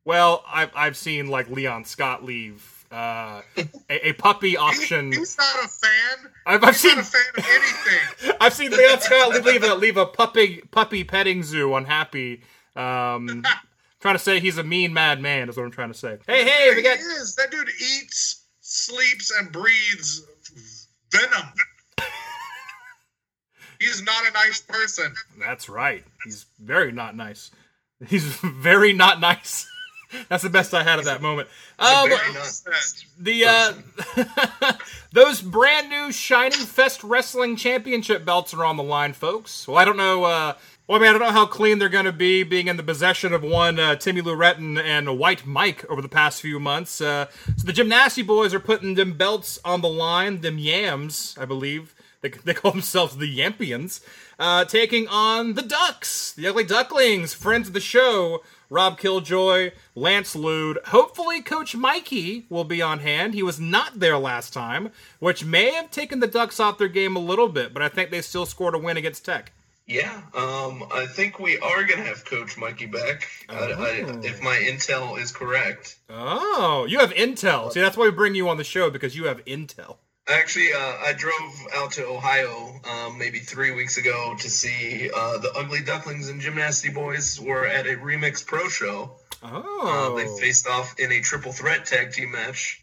Well, I've I've seen like Leon Scott leave uh, a, a puppy auction. He's not a fan. I've, I've He's seen not a fan of anything. I've seen Leon Scott leave a leave a puppy puppy petting zoo unhappy. Um, trying to say he's a mean mad man is what I'm trying to say. Hey hey, we he is. That dude eats, sleeps, and breathes venom. He's not a nice person. That's right. He's very not nice. He's very not nice. That's the best I had at that moment. Um, the uh, those brand new Shining Fest Wrestling Championship belts are on the line, folks. Well, I don't know. Uh, well, I mean, I don't know how clean they're going to be, being in the possession of one uh, Timmy Lou Retton and White Mike over the past few months. Uh, so the Gymnasty boys are putting them belts on the line. Them yams, I believe. They, they call themselves the Yampians. Uh, taking on the Ducks, the Ugly Ducklings, friends of the show. Rob Killjoy, Lance Lude. Hopefully, Coach Mikey will be on hand. He was not there last time, which may have taken the Ducks off their game a little bit, but I think they still scored a win against Tech. Yeah, um, I think we are gonna have Coach Mikey back. I, I, if my intel is correct. Oh, you have intel. See, that's why we bring you on the show because you have intel. Actually, uh, I drove out to Ohio um, maybe three weeks ago to see uh, the Ugly Ducklings and Gymnasty Boys were at a Remix Pro show. Uh, Oh, they faced off in a triple threat tag team match,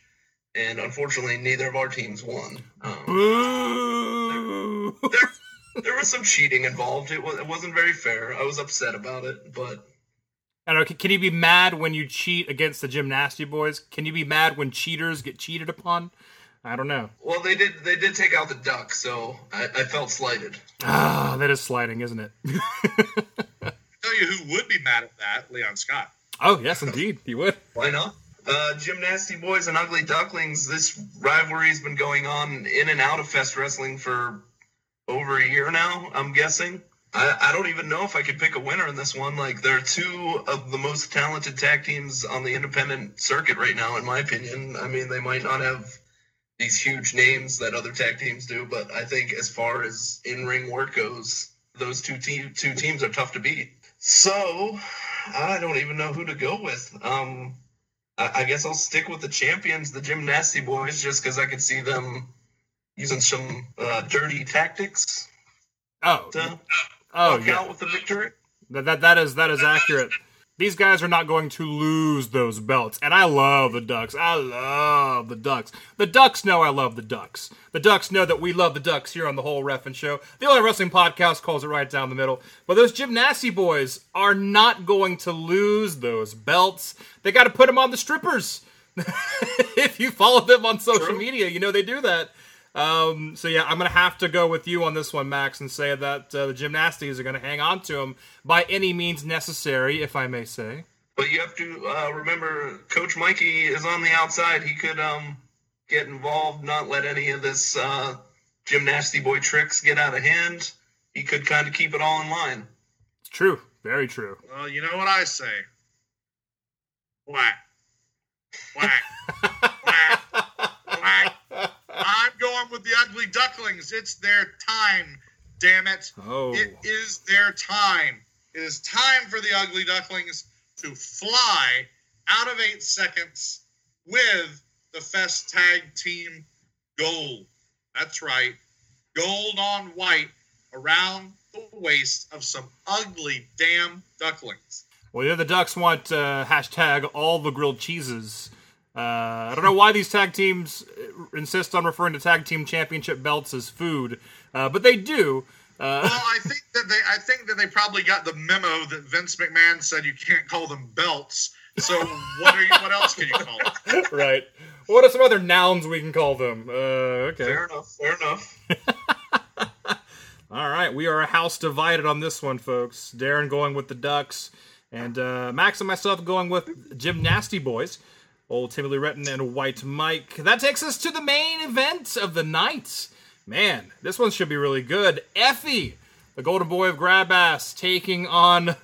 and unfortunately, neither of our teams won. Um, Boo! there, there was some cheating involved. It, was, it wasn't very fair. I was upset about it, but I don't know. Can, can you be mad when you cheat against the Gymnasty boys? Can you be mad when cheaters get cheated upon? I don't know. well, they did they did take out the duck, so I, I felt slighted. Ah, that is sliding, isn't it? tell you who would be mad at that, Leon Scott. oh, yes, indeed, he would. Why not? Uh, Gymnasty Boys and Ugly Ducklings, this rivalry's been going on in and out of Fest Wrestling for over a year now, I'm guessing. I, I don't even know if I could pick a winner in this one. Like, they're two of the most talented tag teams on the independent circuit right now, in my opinion. I mean, they might not have these huge names that other tag teams do, but I think as far as in ring work goes, those two, te- two teams are tough to beat. So, I don't even know who to go with. Um, I, I guess I'll stick with the champions, the Gymnasty Boys, just because I could see them using some uh, dirty tactics Oh, to oh yeah. out with the victory. That, that that is that is accurate. These guys are not going to lose those belts, and I love the Ducks. I love the Ducks. The Ducks know I love the Ducks. The Ducks know that we love the Ducks here on the whole Ref'n Show. The only wrestling podcast calls it right down the middle. But those Gymnasty boys are not going to lose those belts. They got to put them on the strippers. if you follow them on social True. media, you know they do that. Um, so yeah, I'm gonna have to go with you on this one, Maxx, and say that uh, the gymnastics are gonna hang on to him by any means necessary, if I may say. But you have to uh, remember, Coach Mikey is on the outside. He could um, get involved, not let any of this uh, Gymnasty Boy tricks get out of hand. He could kind of keep it all in line. It's true, very true. Well, you know what I say. Whack. Whack. Whack. Whack. I'm going with the ugly ducklings. It's their time. Damn it. Oh, It is their time. It is time for the ugly ducklings to fly out of eight seconds with the Fest Tag Team Gold. That's right. Gold on white around the waist of some ugly damn ducklings. well, yeah, the Ducks want uh, hashtag all the grilled cheeses. Uh, I don't know why these tag teams insist on referring to tag team championship belts as food, uh, but they do. Uh, Well, I think that they I think that they probably got the memo that Vince McMahon said you can't call them belts. So what are you what else can you call them? right. What are some other nouns we can call them? Uh, okay. Fair enough. Fair enough. All right, we are a house divided on this one, folks. Daryn going with the Ducks, and uh, Maxx and myself going with Gymnasty Boys. Old Timmy Lee Retton and White Mike. That takes us to the main event of the night. Man, this one should be really good. Effy, the Golden Boy of Grab Ass, taking on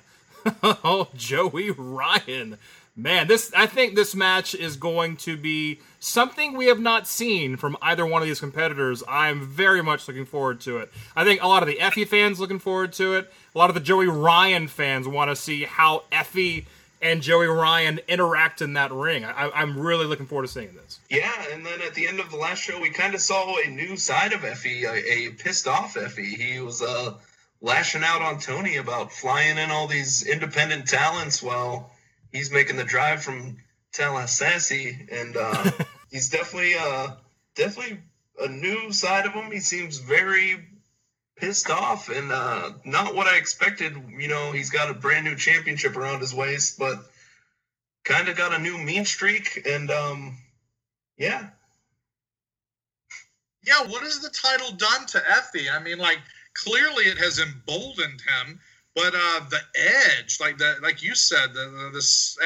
oh, Joey Ryan. Man, this I think this match is going to be something we have not seen from either one of these competitors. I'm very much looking forward to it. I think a lot of the Effy fans looking forward to it. A lot of the Joey Ryan fans want to see how Effy and Joey Ryan interact in that ring. I, am really looking forward to seeing this. Yeah, and then at the end of the last show, we kind of saw a new side of Effy, a, a pissed off Effy. He was uh, lashing out on Tony about flying in all these independent talents while he's making the drive from Tallahassee, and uh, he's definitely uh, definitely a new side of him. He seems very pissed off and uh, not what I expected. You know, he's got a brand new championship around his waist, but kind of got a new mean streak, and um, yeah. Yeah, what has the title done to Effy? I mean, like clearly it has emboldened him but uh, the edge, like the like you said, the, the, this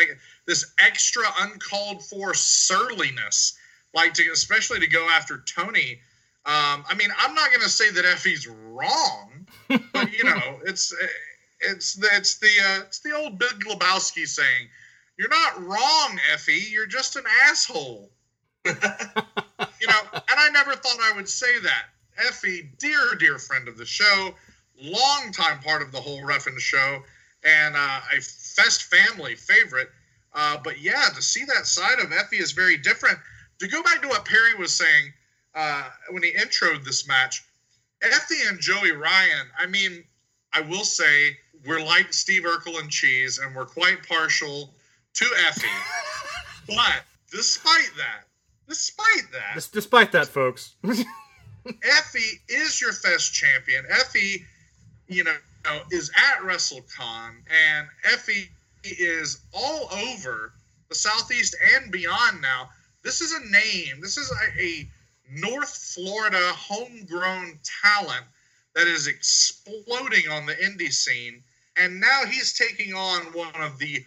this extra uncalled for surliness, like to especially to go after Tony. Um, I mean, I'm not going to say that Effy's wrong, but you know, it's it's it's the uh, it's the old Big Lebowski saying, "You're not wrong, Effy. You're just an asshole." you know, and I never thought I would say that. Effy, dear dear friend of the show, longtime part of the whole Ref'n show and uh, a Fest family favorite. Uh, but yeah, to see that side of Effy is very different. To go back to what Perry was saying uh, when he introed this match, Effy and Joey Ryan, I mean, I will say we're like Steve Urkel and Cheese, and we're quite partial to Effy. but despite that, despite that, despite that, folks, Effy is your Fest champion. Effy you know, is at WrestleCon, and Effy is all over the Southeast and beyond now. This is a name. This is a, a North Florida homegrown talent that is exploding on the indie scene. And now he's taking on one of the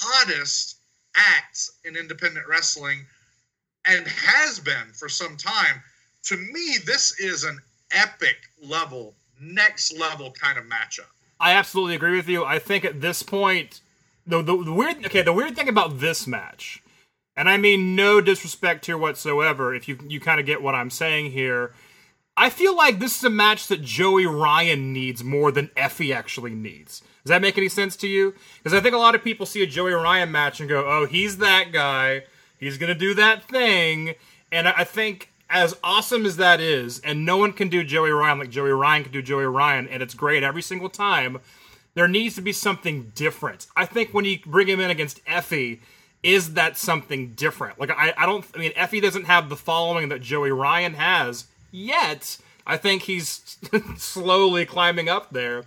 hottest acts in independent wrestling and has been for some time. To me, this is an epic level next level kind of matchup. I absolutely agree with you. I think at this point, the, the, the weird okay, the weird thing about this match, and I mean no disrespect here whatsoever. If you you kind of get what I'm saying here, I feel like this is a match that Joey Ryan needs more than Effy actually needs. Does that make any sense to you? Because I think a lot of people see a Joey Ryan match and go, "Oh, he's that guy. He's gonna do that thing." And I think as awesome as that is, and no one can do Joey Ryan like Joey Ryan can do Joey Ryan, and it's great every single time. There needs to be something different. I think when you bring him in against Effy, is that something different? Like I, I don't. I mean, Effy doesn't have the following that Joey Ryan has yet. I think he's slowly climbing up there.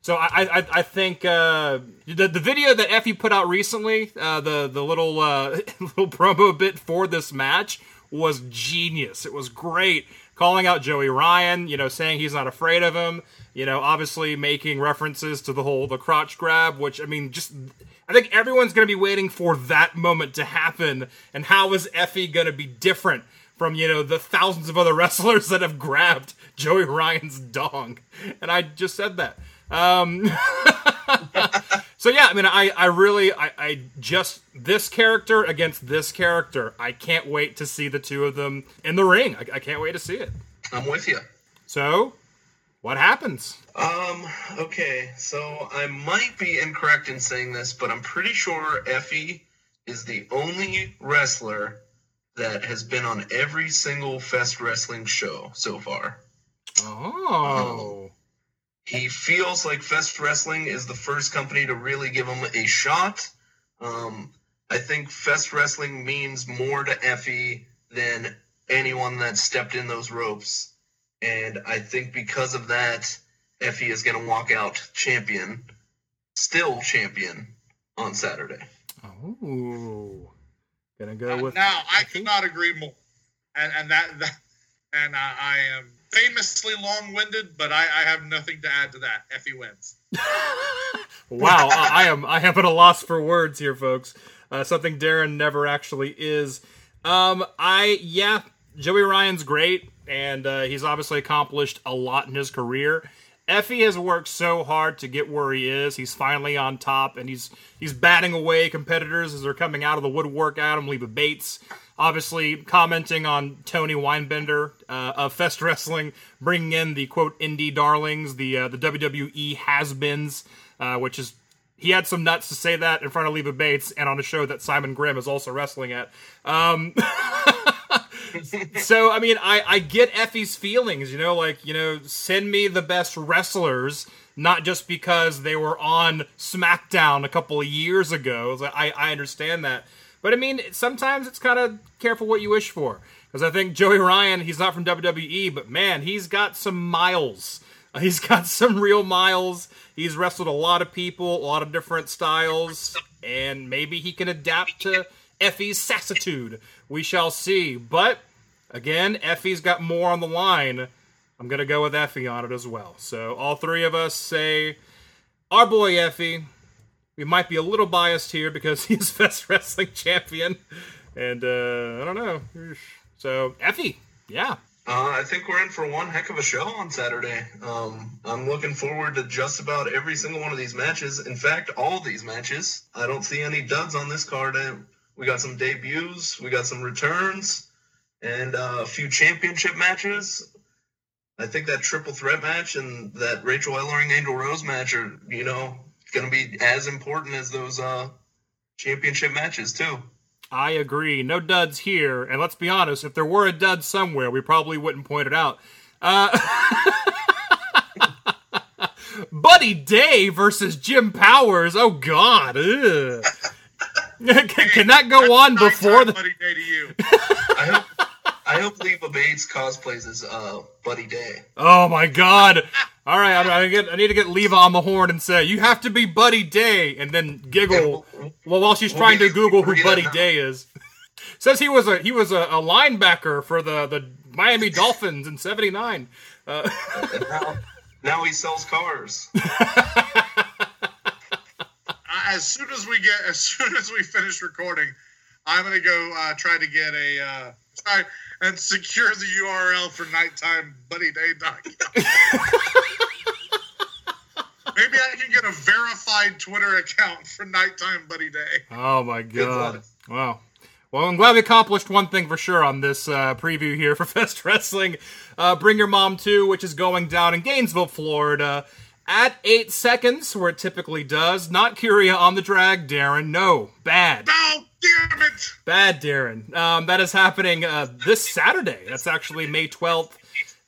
So I, I, I think uh, the the video that Effy put out recently, uh, the the little uh, little promo bit for this match was genius. It was great. Calling out Joey Ryan, you know, saying he's not afraid of him, you know, obviously making references to the whole the crotch grab, which I mean, just I think everyone's going to be waiting for that moment to happen. And how is Effy going to be different from you know the thousands of other wrestlers that have grabbed Joey Ryan's dong? And I just said that. Um, so yeah, I mean, I, I really, I, I just this character against this character. I can't wait to see the two of them in the ring. I, I can't wait to see it. I'm with you. So, what happens? Um. Okay. So I might be incorrect in saying this, but I'm pretty sure Effy is the only wrestler that has been on every single Fest Wrestling show so far. Oh. Um, he feels like Fest Wrestling is the first company to really give him a shot. Um, I think Fest Wrestling means more to Effy than anyone that stepped in those ropes. And I think because of that, Effy is going to walk out champion, still champion on Saturday. Oh, gonna go uh, with now. I could not agree more, and and that, that and I, I am famously long-winded, but I, I, have nothing to add to that. Effy wins. wow, I, I, am I am at a loss for words here, folks. Uh, something Daryn never actually is. Um, I yeah, Joey Ryan's great, and uh, he's obviously accomplished a lot in his career. Effy has worked so hard to get where he is. He's finally on top, and he's he's batting away competitors as they're coming out of the woodwork him. Leva Bates, obviously commenting on Tony Weinbender uh, of Fest Wrestling, bringing in the quote indie darlings, the uh, the WWE has-beens, uh, which is he had some nuts to say that in front of Leva Bates and on a show that Simon Grimm is also wrestling at. Um, so I mean, I I get Effy's feelings, you know, like you know, send me the best wrestlers, not just because they were on SmackDown a couple of years ago. I I understand that, but I mean, sometimes it's kind of careful what you wish for. Because I think Joey Ryan, he's not from WWE, but man, he's got some miles. He's got some real miles. He's wrestled a lot of people, a lot of different styles, and maybe he can adapt to Effy's sassitude. We shall see. But again, Effy's got more on the line. I'm gonna go with Effy on it as well. So all three of us say our boy Effy. We might be a little biased here because he's Fest Wrestling champion, and uh, I don't know. So Effy, yeah. Uh, I think we're in for one heck of a show on Saturday. Um, I'm looking forward to just about every single one of these matches. In fact, all these matches. I don't see any duds on this card. We got some debuts, we got some returns, and uh, a few championship matches. I think that triple threat match and that Rachel Ellering Angel Rose match are, you know, going to be as important as those uh, championship matches too. I agree. No duds here. And let's be honest, if there were a dud somewhere, we probably wouldn't point it out. Uh, Buddy Day versus Jim Powers. Oh God. can, that go on before the? Buddy Day to you. I hope, I hope Leva Bates cosplays as uh, Buddy Day. Oh my God. All right, I, I, get, I need to get Leva on the horn and say you have to be Buddy Day, and then giggle well while she's trying to Google who Buddy Day is. Says he was a he was a, a linebacker for the, the Miami Dolphins in '79. Uh, now, now he sells cars. As soon as we get as soon as we finish recording, I'm gonna go uh, try to get a uh, try and secure the URL for nighttimebuddyday.com. Maybe I can get a verified Twitter account for Nighttime Buddy Day. Oh my god! Wow. Well, I'm glad we accomplished one thing for sure on this uh, preview here for Fest Wrestling. Uh, Bring Your Mom Too, which is going down in Gainesville, Florida at eight seconds, where it typically does. Not Curia on the drag, Daryn. No, bad. Oh, damn it. Bad, Daryn. Um, that is happening uh, this Saturday. That's actually May 12th.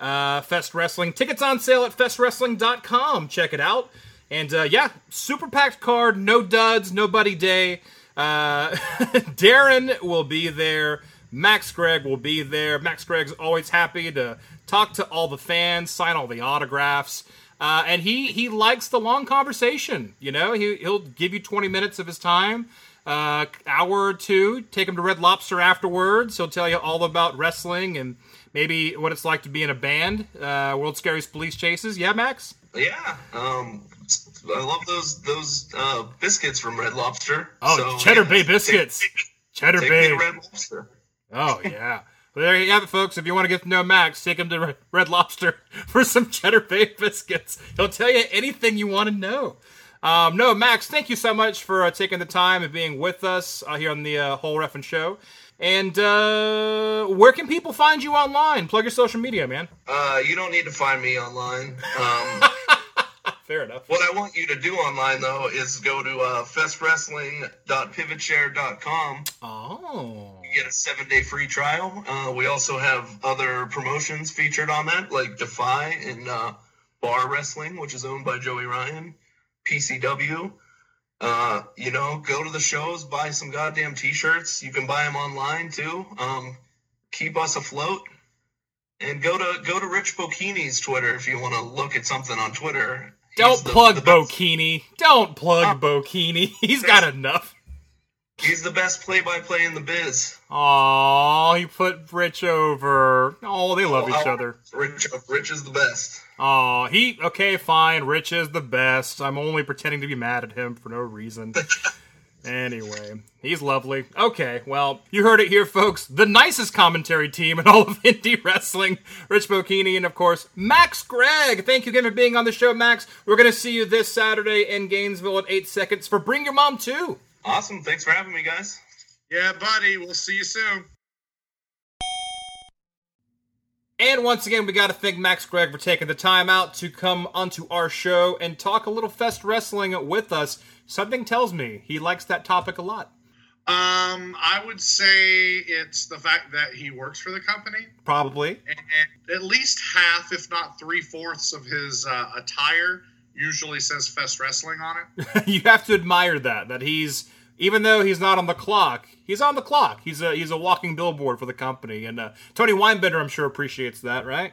Uh, Fest Wrestling. Tickets on sale at festwrestling.com. Check it out. And uh, yeah, super packed card. No duds. No Buddy Day. Uh, Daryn will be there. Maxx Gregg will be there. Maxx Gregg's always happy to talk to all the fans, sign all the autographs. Uh, and he he likes the long conversation. You know, he he'll give you twenty minutes of his time, uh, hour or two. Take him to Red Lobster afterwards. He'll tell you all about wrestling and maybe what it's like to be in a band. Uh, World's Scariest Police Chases. Yeah, Maxx. Yeah. Um, I love those those uh, biscuits from Red Lobster. Oh, so, Cheddar yeah, Bay biscuits. Take, Cheddar take Bay. Red Lobster. Oh yeah. Well, there you have it, folks. If you want to get to know Maxx, take him to Red Lobster for some Cheddar Bay biscuits. He'll tell you anything you want to know. Um, no, Maxx, thank you so much for uh, taking the time and being with us uh, here on the uh, Whole Ref'n Show. And uh, where can people find you online? Plug your social media, man. Uh, you don't need to find me online. Um, Fair enough. What I want you to do online, though, is go to uh, festwrestling.pivotshare.com. Oh. You get a seven day free trial. Uh, we also have other promotions featured on that, like Defy and uh, Bar Wrestling, which is owned by Joey Ryan, PCW. Uh, you know, go to the shows, buy some goddamn t-shirts. You can buy them online too. Um, keep us afloat, and go to go to Rich Bocchini's Twitter if you want to look at something on Twitter. Don't plug the Bocchini. Don't plug uh, Bocchini. He's got enough. He's the best play-by-play in the biz. Oh, he put Rich over. Oh, they love oh, each other. Rich, Rich is the best. Oh, he okay, fine. Rich is the best. I'm only pretending to be mad at him for no reason. Anyway, he's lovely. Okay, well, you heard it here, folks. The nicest commentary team in all of indie wrestling. Rich Bocchini and, of course, Maxx Gregg. Thank you again for being on the show, Maxx. We're going to see you this Saturday in Gainesville in eight seconds for Bring Your Mom Too. Awesome. Thanks for having me, guys. Yeah, buddy. We'll see you soon. And once again, we got to thank Maxx Gregg for taking the time out to come onto our show and talk a little Fest Wrestling with us. Something tells me he likes that topic a lot. Um, I would say it's the fact that he works for the company. Probably. And, and at least half, if not three fourths, of his uh, attire usually says Fest Wrestling on it. you have to admire that. That he's even though he's not on the clock, he's on the clock. He's a he's a walking billboard for the company. And uh, Tony Weinbender, I'm sure, appreciates that, right?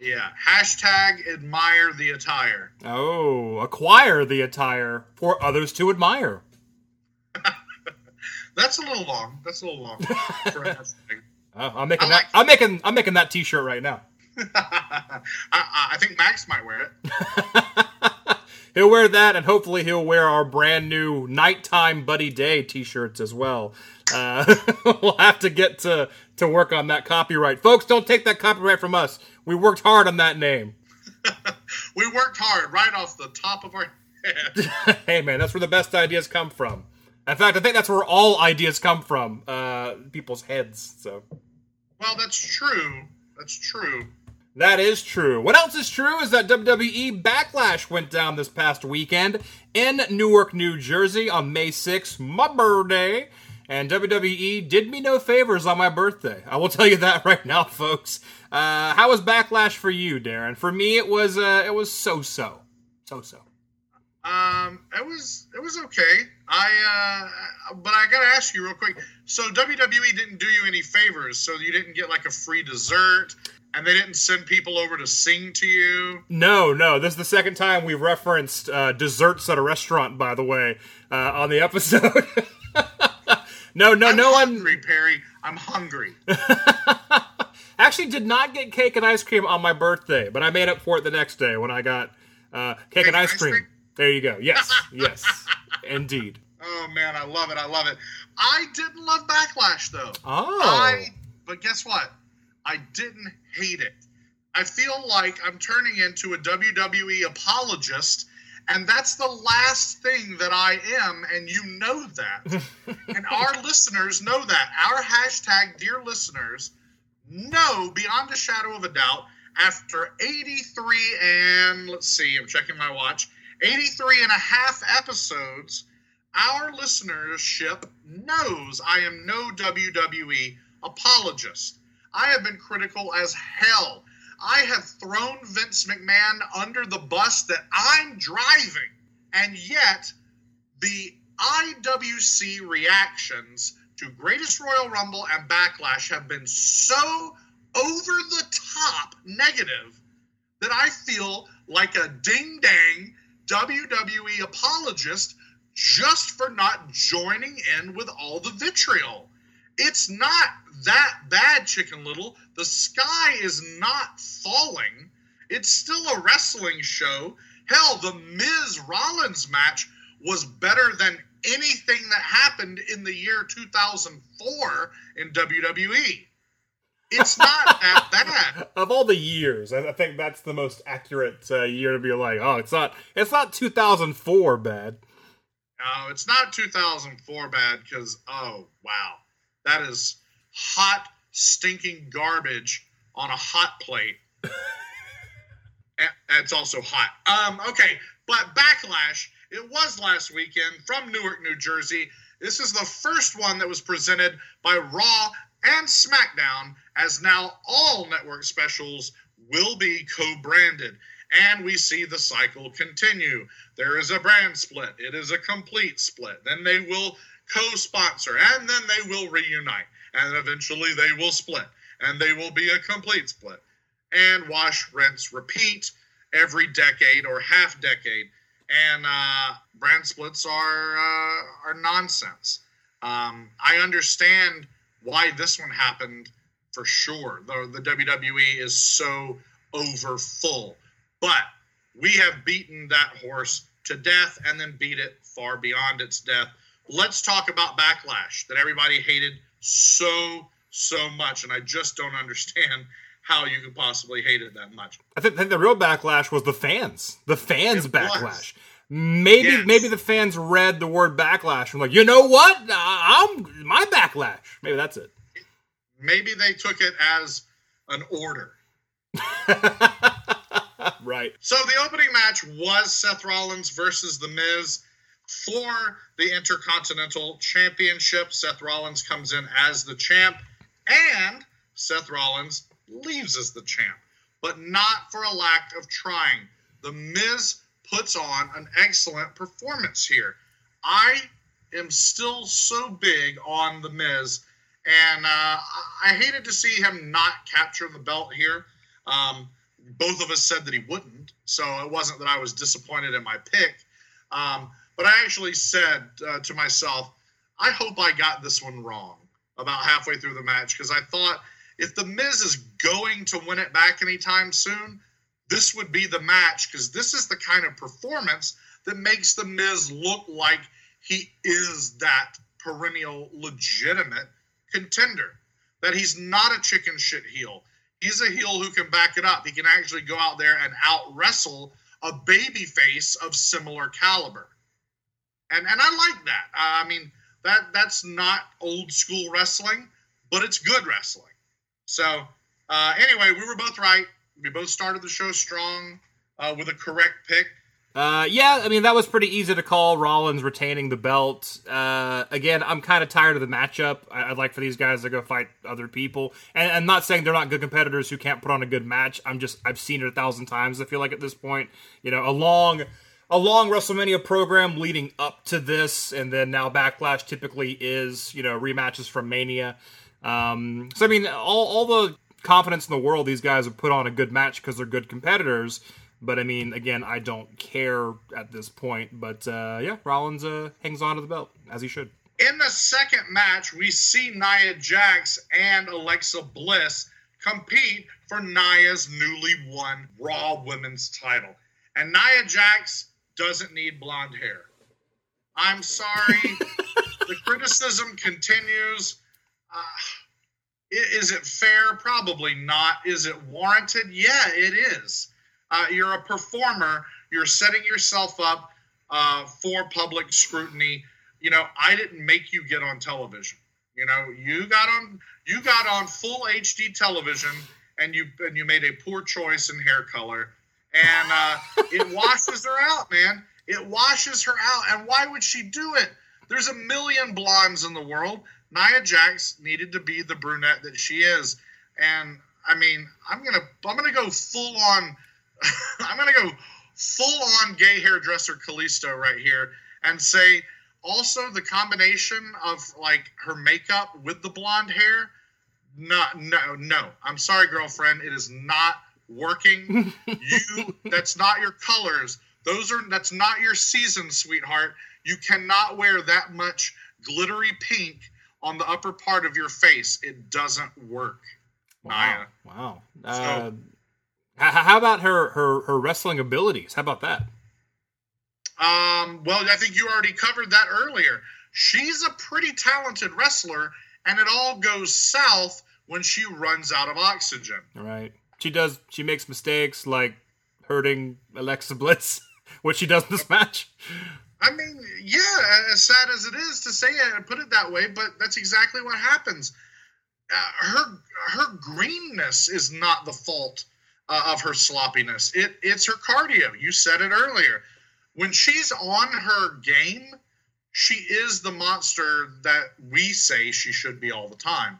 Yeah. Hashtag admire the attire. Oh, acquire the attire for others to admire. That's a little long. That's a little long for a. Uh, I'm making I like- that. I'm making. I'm making that T-shirt right now. I, I think Maxx might wear it. He'll wear that, and hopefully he'll wear our brand new nighttime Buddy Day T-shirts as well. Uh, we'll have to get to to work on that copyright, folks. Don't take that copyright from us. We worked hard on that name. We worked hard right off the top of our head. hey, man, that's where the best ideas come from. In fact, I think that's where all ideas come from. Uh, people's heads. So Well, that's true. That's true. That is true. What else is true is that WWE Backlash went down this past weekend in Newark, New Jersey on May 6th, my birthday. And WWE did me no favors on my birthday. I will tell you that right now, folks. Uh, how was Backlash for you, Daryn? For me, it was uh, it was so so, so so. Um, it was it was okay. I uh, but I gotta ask you real quick. So WWE didn't do you any favors. So you didn't get like a free dessert, and they didn't send people over to sing to you. No, no, this is the second time we've referenced uh, desserts at a restaurant. By the way, uh, on the episode. no, no, no I'm no one. hungry, Perry. I'm hungry. Actually, did not get cake and ice cream on my birthday, but I made up for it the next day when I got uh, cake and ice cream. There you go. Yes, yes, indeed. Oh man, I love it. I love it. I didn't love Backlash though. Oh, I but guess what? I didn't hate it. I feel like I'm turning into a WWE apologist, and that's the last thing that I am, and you know that. and our listeners know that. Our hashtag dear listeners know beyond a shadow of a doubt after 83 and let's see, I'm checking my watch, 83 and a half episodes, our listenership knows I am no WWE apologist. I have been critical as hell. I have thrown Vince McMahon under the bus that I'm driving. And yet, the IWC reactions to Greatest Royal Rumble and Backlash have been so over the top negative that I feel like a ding dang WWE apologist just for not joining in with all the vitriol. It's not that bad, Chicken Little. The sky is not falling. It's still a wrestling show. Hell, the Miz Rollins match was better than anything that happened in the year 2004 in WWE. It's not that bad. of all the years, I think that's the most accurate uh, year to be like, oh, it's not, it's not 2004 bad. No, it's not 2004 bad because, oh, wow. That is hot, stinking garbage on a hot plate. It's also hot. Um, okay, but Backlash, it was last weekend from Newark, New Jersey. This is the first one that was presented by Raw and SmackDown, as now all network specials will be co branded. And we see the cycle continue. There is a brand split, it is a complete split. Then they will co sponsor, and then they will reunite. And eventually they will split, and they will be a complete split. And wash, rinse, repeat every decade or half decade. And uh, brand splits are uh, are nonsense. Um, I understand why this one happened for sure. The, the WWE is so over full. But we have beaten that horse to death and then beat it far beyond its death let's talk about backlash that everybody hated so so much, and I just don't understand how you could possibly hate it that much. I think, I think the real backlash was the fans. The fans It backlash. was. Maybe Yes. maybe the fans read the word backlash and like, you know what? I'm my backlash. Maybe that's it. Maybe they took it as an order. right. So the opening match was Seth Rollins versus The Miz for the Intercontinental Championship. Seth Rollins comes in as the champ, and Seth Rollins leaves as the champ, but not for a lack of trying. The Miz puts on an excellent performance here. I am still so big on The Miz, and uh, I hated to see him not capture the belt here. Um, both of us said that he wouldn't, so it wasn't that I was disappointed in my pick. Um, but I actually said uh, to myself, I hope I got this one wrong about halfway through the match because I thought if The Miz is going to win it back anytime soon, this would be the match because this is the kind of performance that makes The Miz look like he is that perennial legitimate contender. That he's not a chicken shit heel. He's a heel who can back it up. He can actually go out there and out wrestle a baby face of similar caliber. And and I like that. I mean, that that's not old school wrestling, but it's good wrestling. So uh, anyway, we were both right. We both started the show strong uh, with a correct pick. Uh, yeah, I mean that was pretty easy to call. Rollins retaining the belt. Uh, again, I'm kind of tired of the matchup. I- I'd like for these guys to go fight other people. And I'm not saying they're not good competitors who can't put on a good match. I'm just I've seen it a thousand times. I feel like at this point, you know, a long, a long WrestleMania program leading up to this, and then now Backlash typically is you know rematches from Mania. Um, so I mean, all all the confidence in the world these guys have put on a good match because they're good competitors. But I mean, again, I don't care at this point. But uh, yeah, Rollins uh, hangs on to the belt as he should. In the second match, we see Nia Jax and Alexa Bliss compete for Nia's newly won Raw Women's title. And Nia Jax doesn't need blonde hair. I'm sorry. the criticism continues. Uh, is it fair? Probably not. Is it warranted? Yeah, it is. Uh, you're a performer. You're setting yourself up uh, for public scrutiny. You know, I didn't make you get on television. You know, you got on you got on full HD television, and you and you made a poor choice in hair color, and uh, it washes her out, man. It washes her out. And why would she do it? There's a million blondes in the world. Nia Jax needed to be the brunette that she is, and I mean, I'm gonna I'm gonna go full on. I'm gonna go full on gay hairdresser Callisto right here and say also the combination of like her makeup with the blonde hair. Not no no. I'm sorry, girlfriend. It is not working. you that's not your colors. Those are that's not your season, sweetheart. You cannot wear that much glittery pink on the upper part of your face. It doesn't work. Wow, Nia. wow. Uh, how about her, her her wrestling abilities? How about that? Um, well, I think you already covered that earlier. She's a pretty talented wrestler, and it all goes south when she runs out of oxygen. Right, she does. She makes mistakes like hurting Alexa Bliss, which she does in this match. I mean, yeah, as sad as it is to say it and put it that way, but that's exactly what happens. Uh, her her greenness is not the fault uh, of her sloppiness. It it's her cardio. You said it earlier. When she's on her game, she is the monster that we say she should be all the time.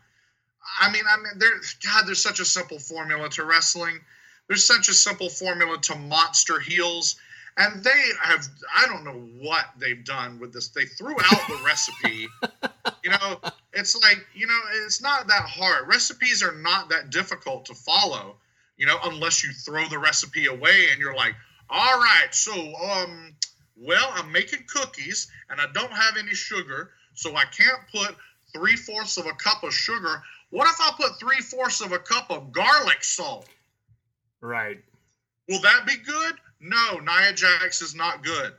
I mean, I mean, there, God, there's such a simple formula to wrestling. There's such a simple formula to monster heels, and they have. I don't know what they've done with this. They threw out the recipe. You know, it's like you know, it's not that hard. Recipes are not that difficult to follow. You know, unless you throw the recipe away and you're like, all right, so um, well, I'm making cookies and I don't have any sugar, so I can't put three fourths of a cup of sugar. What if I put three fourths of a cup of garlic salt? Right, Will that be good? No, Nia Jax is not good.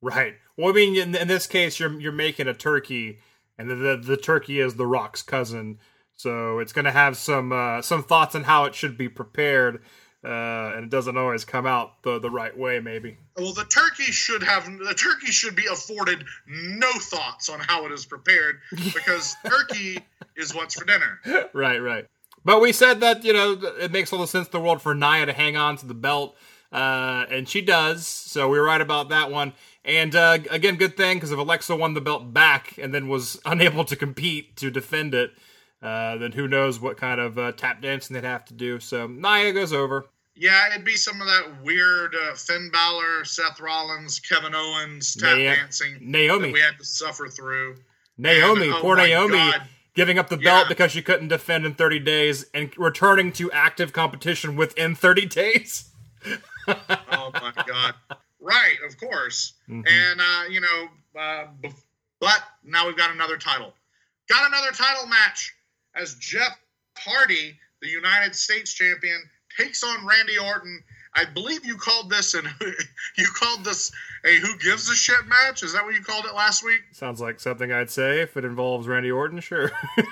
Right. Well, I mean, in, in this case, you're you're making a turkey, and the the, the turkey is the Rock's cousin, so it's going to have some uh, some thoughts on how it should be prepared, uh, and it doesn't always come out the the right way. Maybe. Well, the turkey should have the turkey should be afforded no thoughts on how it is prepared because turkey is what's for dinner. right, right. But we said that you know it makes all the sense in the world for Nia to hang on to the belt, uh, and she does. So we were right about that one. And uh, again, good thing because if Alexa won the belt back and then was unable to compete to defend it, uh, then who knows what kind of uh, tap dancing they'd have to do. So Nia goes over. Yeah, it'd be some of that weird uh, Finn Balor, Seth Rollins, Kevin Owens tap Na- dancing Naomi. that we had to suffer through. Naomi, And, oh poor Naomi, God. giving up the belt Yeah. because she couldn't defend in 30 days and returning to active competition within 30 days. oh my god right of course Mhm. and uh you know uh, but now we've got another title got another title match as jeff hardy the united states champion takes on randy orton. I believe you called this and you called this a who gives a shit match? Is that what you called it last week? Sounds like something I'd say if it involves Randy Orton, sure.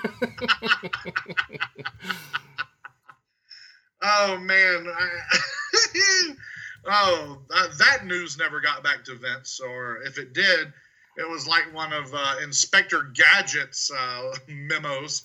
oh man. Oh uh, that news never got back to vince or if it did it was like one of uh, inspector gadget's uh, memos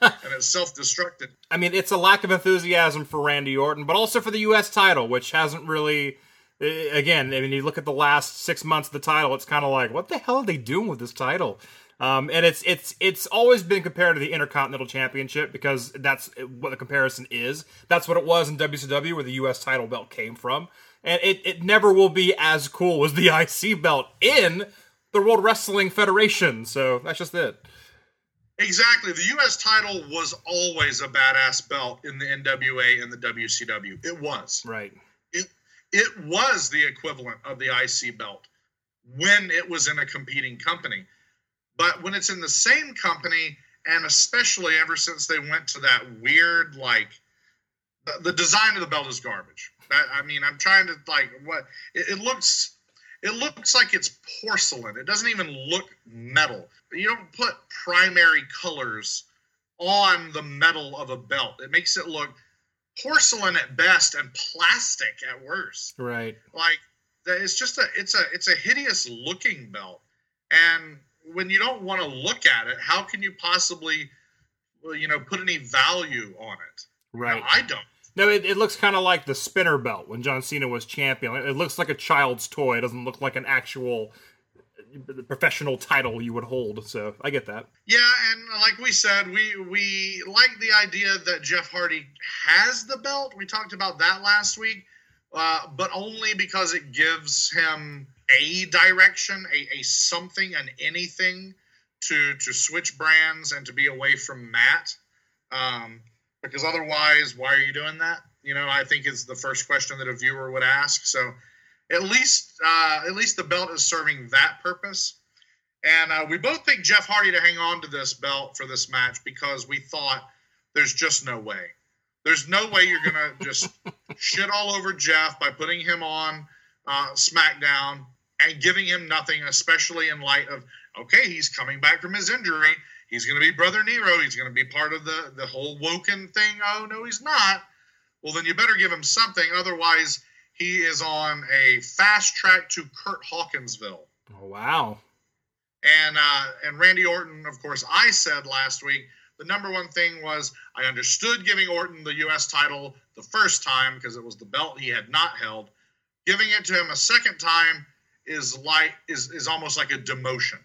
and it self-destructed I mean, it's a lack of enthusiasm for Randy Orton, but also for the U.S. title, which hasn't really. eh, Again, I mean, you look at the last six months of the title; it's kind of like, what the hell are they doing with this title? Um, and it's it's it's always been compared to the Intercontinental Championship because that's what the comparison is. That's what it was in WCW, where the U.S. title belt came from, and it it never will be as cool as the IC belt in the World Wrestling Federation. So that's just it. Exactly the us title was always a badass belt in the nwa and the wcw it was Right. it it was the equivalent of the IC belt when it was in a competing company. But when it's in the same company, and especially ever since they went to that weird like the, the design of the belt is garbage. That, I mean, I'm trying to like what it, it looks. It looks like it's porcelain. It doesn't even look metal. You don't put primary colors on the metal of a belt. It makes it look porcelain at best and plastic at worst. Right. Like it's just a it's a it's a hideous looking belt. And when you don't want to look at it, how can you possibly you know put any value on it? Right. No, I don't. No, it, it looks kind of like the spinner belt when John Cena was champion. It, looks like a child's toy. It doesn't look like an actual uh, professional title you would hold. So I get that. Yeah, and like we said, we we like the idea that Jeff Hardy has the belt. We talked about that last week, uh, but only because it gives him a direction, a, a something, an anything to to switch brands and to be away from Matt. Um, because otherwise, why are you doing that? You know, I think is the first question that a viewer would ask. So, at least uh, at least the belt is serving that purpose. And uh, we both picked Jeff Hardy to hang on to this belt for this match because we thought there's just no way. There's no way you're going to just shit all over Jeff by putting him on uh, SmackDown and giving him nothing, especially in light of, okay, he's coming back from his injury. He's going to be Brother Nero. He's going to be part of the, the whole Woken thing. Oh, no, he's not. Well, then you better give him something. Otherwise, he is on a fast track to Kurt Hawkinsville Oh, wow. and uh, and Randy Orton, of course, I said last week the number one thing was I understood giving Orton the U.S. title the first time because it was the belt he had not held. Giving it to him a second time is like is is almost like a demotion.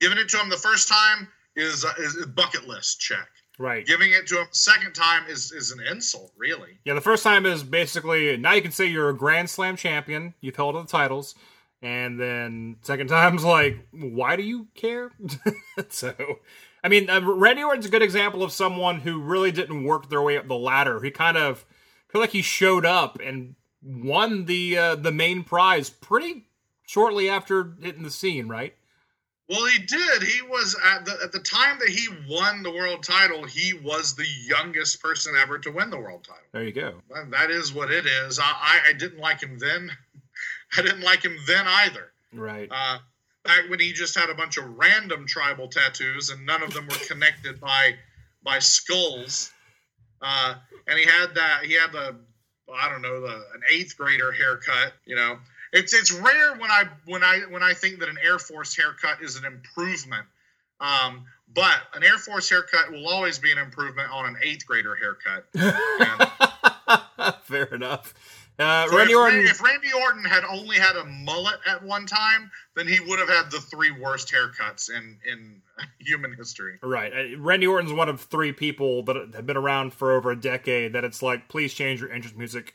Giving it to him the first time is uh, is a bucket list check. Right. Giving it to him second time is is an insult, really. Yeah, the first time is basically now you can say you're a Grand Slam champion. You've held all the titles. And then second time's like, why do you care? so, I mean, uh, Randy Orton's a good example of someone who really didn't work their way up the ladder. He kind of feel like he showed up and won the uh, the main prize pretty shortly after hitting the scene, right? Well, he did. He was at the at the time that he won the world title. He was the youngest person ever to win the world title. There you go. And that is what it is. I, I, I didn't like him then. I didn't like him then either. Right. Uh, back when he just had a bunch of random tribal tattoos and none of them were connected by by skulls. Uh, and he had that he had the I don't know the an eighth grader haircut. You know, it's it's rare when I when I when I think that an Air Force haircut is an improvement. Um, but an Air Force haircut will always be an improvement on an eighth grader haircut. And Fair enough. Uh, so Randy if, Orton. if Randy Orton had only had a mullet at one time, then he would have had the three worst haircuts in in human history. Right. Uh, Randy Orton's one of three people that have been around for over a decade that it's like, please change your entrance music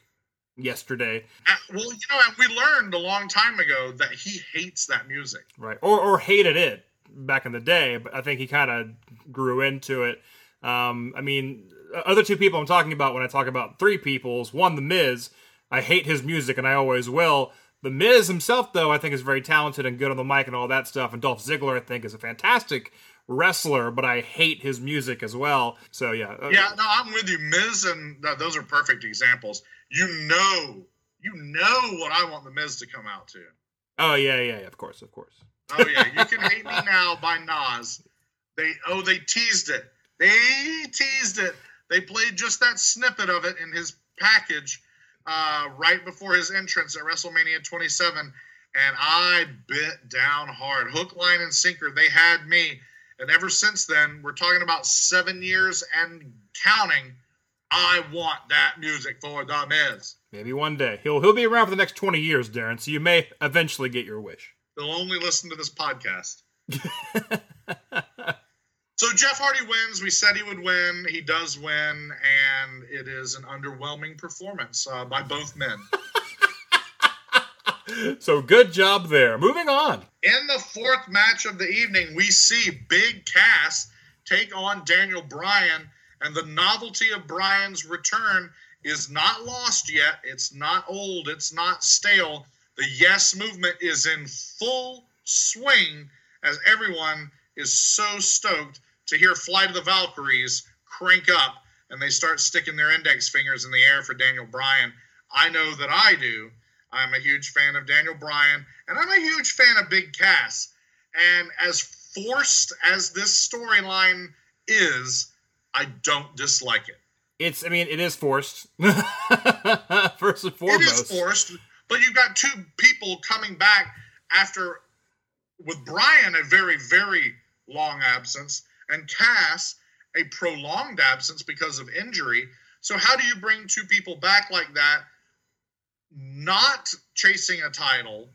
yesterday. Uh, well, you know, and we learned a long time ago that he hates that music. Right. Or, or hated it back in the day, but I think he kind of grew into it. Um, I mean, other two people I'm talking about when I talk about three people's one, The Miz. I hate his music and I always will. The Miz himself, though, I think is very talented and good on the mic and all that stuff. And Dolph Ziggler, I think, is a fantastic wrestler, but I hate his music as well. So yeah, uh, Yeah, no, I'm with you. Miz and th- those are perfect examples. You know, you know what I want the Miz to come out to. Oh yeah, yeah, yeah. Of course, of course. Oh yeah, you can hate me now by Nas. They oh they teased it. They teased it. They played just that snippet of it in his package uh, right before his entrance at WrestleMania 27, and I bit down hard, hook, line, and sinker. They had me, and ever since then, we're talking about seven years and counting. I want that music for the Miz. Maybe one day he'll he'll be around for the next twenty years, Daryn. So you may eventually get your wish. They'll only listen to this podcast. So Jeff Hardy wins. We said he would win. He does win, and it is an underwhelming performance uh, by both men. so good job there. Moving on. In the fourth match of the evening, we see Big Cass take on Daniel Bryan, and the novelty of Bryan's return is not lost yet. It's not old. It's not stale. The yes movement is in full swing as everyone is so stoked to hear Flight of the Valkyries crank up and they start sticking their index fingers in the air for Daniel Bryan. I know that I do. I'm a huge fan of Daniel Bryan, and I'm a huge fan of Big Cass. And as forced as this storyline is, I don't dislike it. It's I mean it is forced. First and foremost. is forced, but you've got two people coming back after, with Bryan, a very, very long absence, and Cass, a prolonged absence because of injury. So, how do you bring two people back like that, not chasing a title,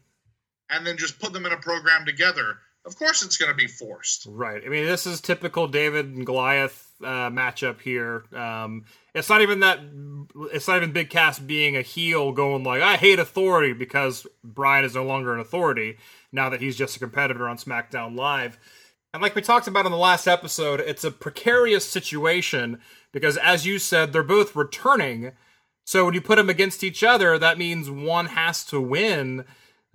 and then just put them in a program together? Of course, it's going to be forced. Right. I mean, this is typical David and Goliath uh, matchup here. Um, it's not even that. It's not even Big Cass being a heel, going like, "I hate authority" because Bryan is no longer an authority now that he's just a competitor on SmackDown Live. And like we talked about in the last episode, it's a precarious situation because, as you said, they're both returning. So when you put them against each other, that means one has to win.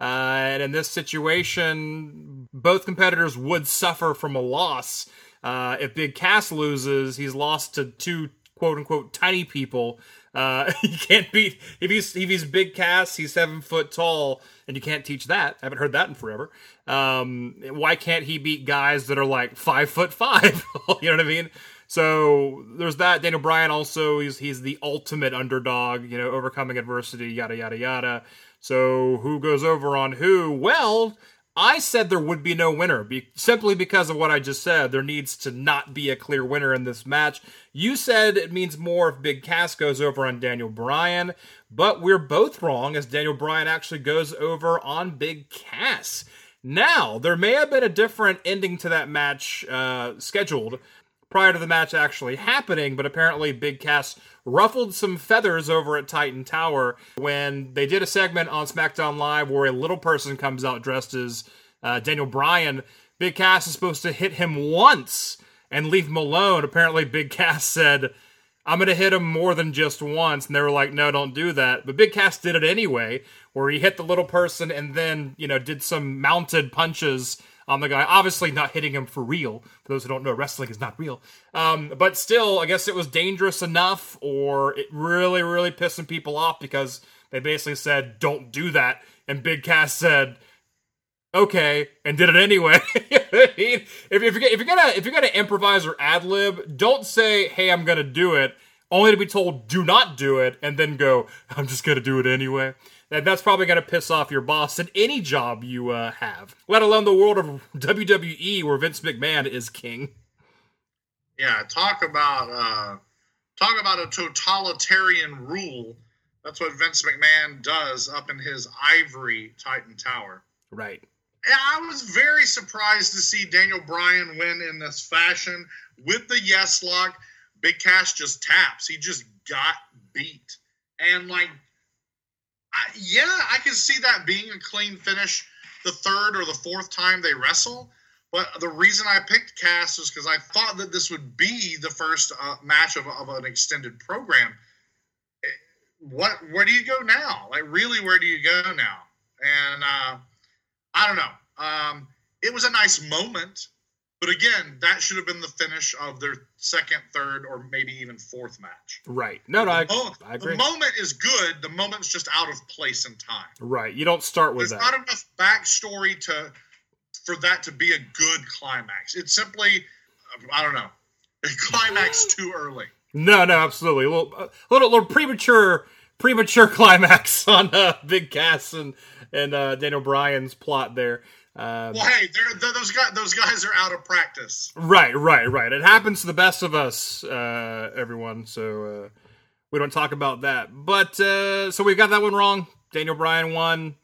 Uh, and in this situation, both competitors would suffer from a loss. Uh, if Big Cass loses, he's lost to two quote unquote tiny people. Uh, he can't beat if he's if he's Big Cass, he's seven foot tall, and you can't teach that. I haven't heard that in forever. Um, why can't he beat guys that are like five foot five? you know what I mean? So there's that. Daniel Bryan also he's he's the ultimate underdog, you know, overcoming adversity, yada yada yada. So who goes over on who? Well, I said there would be no winner, be, simply because of what I just said. There needs to not be a clear winner in this match. You said it means more if Big Cass goes over on Daniel Bryan, but we're both wrong as Daniel Bryan actually goes over on Big Cass. Now, there may have been a different ending to that match uh, scheduled prior to the match actually happening, but apparently Big Cass ruffled some feathers over at Titan Tower when they did a segment on SmackDown Live where a little person comes out dressed as uh, Daniel Bryan. Big Cass is supposed to hit him once and leave him alone. Apparently, Big Cass said, I'm going to hit him more than just once. And they were like, no, don't do that. But Big Cass did it anyway, where he hit the little person and then, you know, did some mounted punches on the guy. Obviously, not hitting him for real. For those who don't know, wrestling is not real. Um, but still, I guess it was dangerous enough, or it really, really pissing people off because they basically said, don't do that. And Big Cass said, okay, and did it anyway. if, if you're if you're gonna if you're gonna improvise or ad lib, don't say, "Hey, I'm gonna do it," only to be told, "Do not do it," and then go, "I'm just gonna do it anyway." That that's probably gonna piss off your boss in any job you uh, have, let alone the world of WWE where Vince McMahon is king. Yeah, talk about uh, talk about a totalitarian rule. That's what Vince McMahon does up in his ivory Titan Tower. Right. I was very surprised to see Daniel Bryan win in this fashion with the yes lock. Big Cass just taps. He just got beat. And, like, I, yeah, I can see that being a clean finish the third or the fourth time they wrestle. But the reason I picked Cass is because I thought that this would be the first uh, match of, of an extended program. Eh, What? Where do you go now? Like, really, where do you go now? And uh, I don't know. Um, it was a nice moment, but again, that should have been the finish of their second, third, or maybe even fourth match. Right. No, no, I, Oh, I agree. the moment is good. The moment's just out of place in time. Right. You don't start with There's that. not enough backstory to for that to be a good climax. It's simply, I don't know, a climax too early. No, no, absolutely. A little, a little, little premature, premature climax on uh, Big Cass and and uh, Daniel Bryan's plot there. Um, Well, hey, they're, they're, those guys, those guys are out of practice. right, right, right. It happens to the best of us, uh, everyone. So uh, we don't talk about that. But uh, so we got that one wrong. Daniel Bryan won,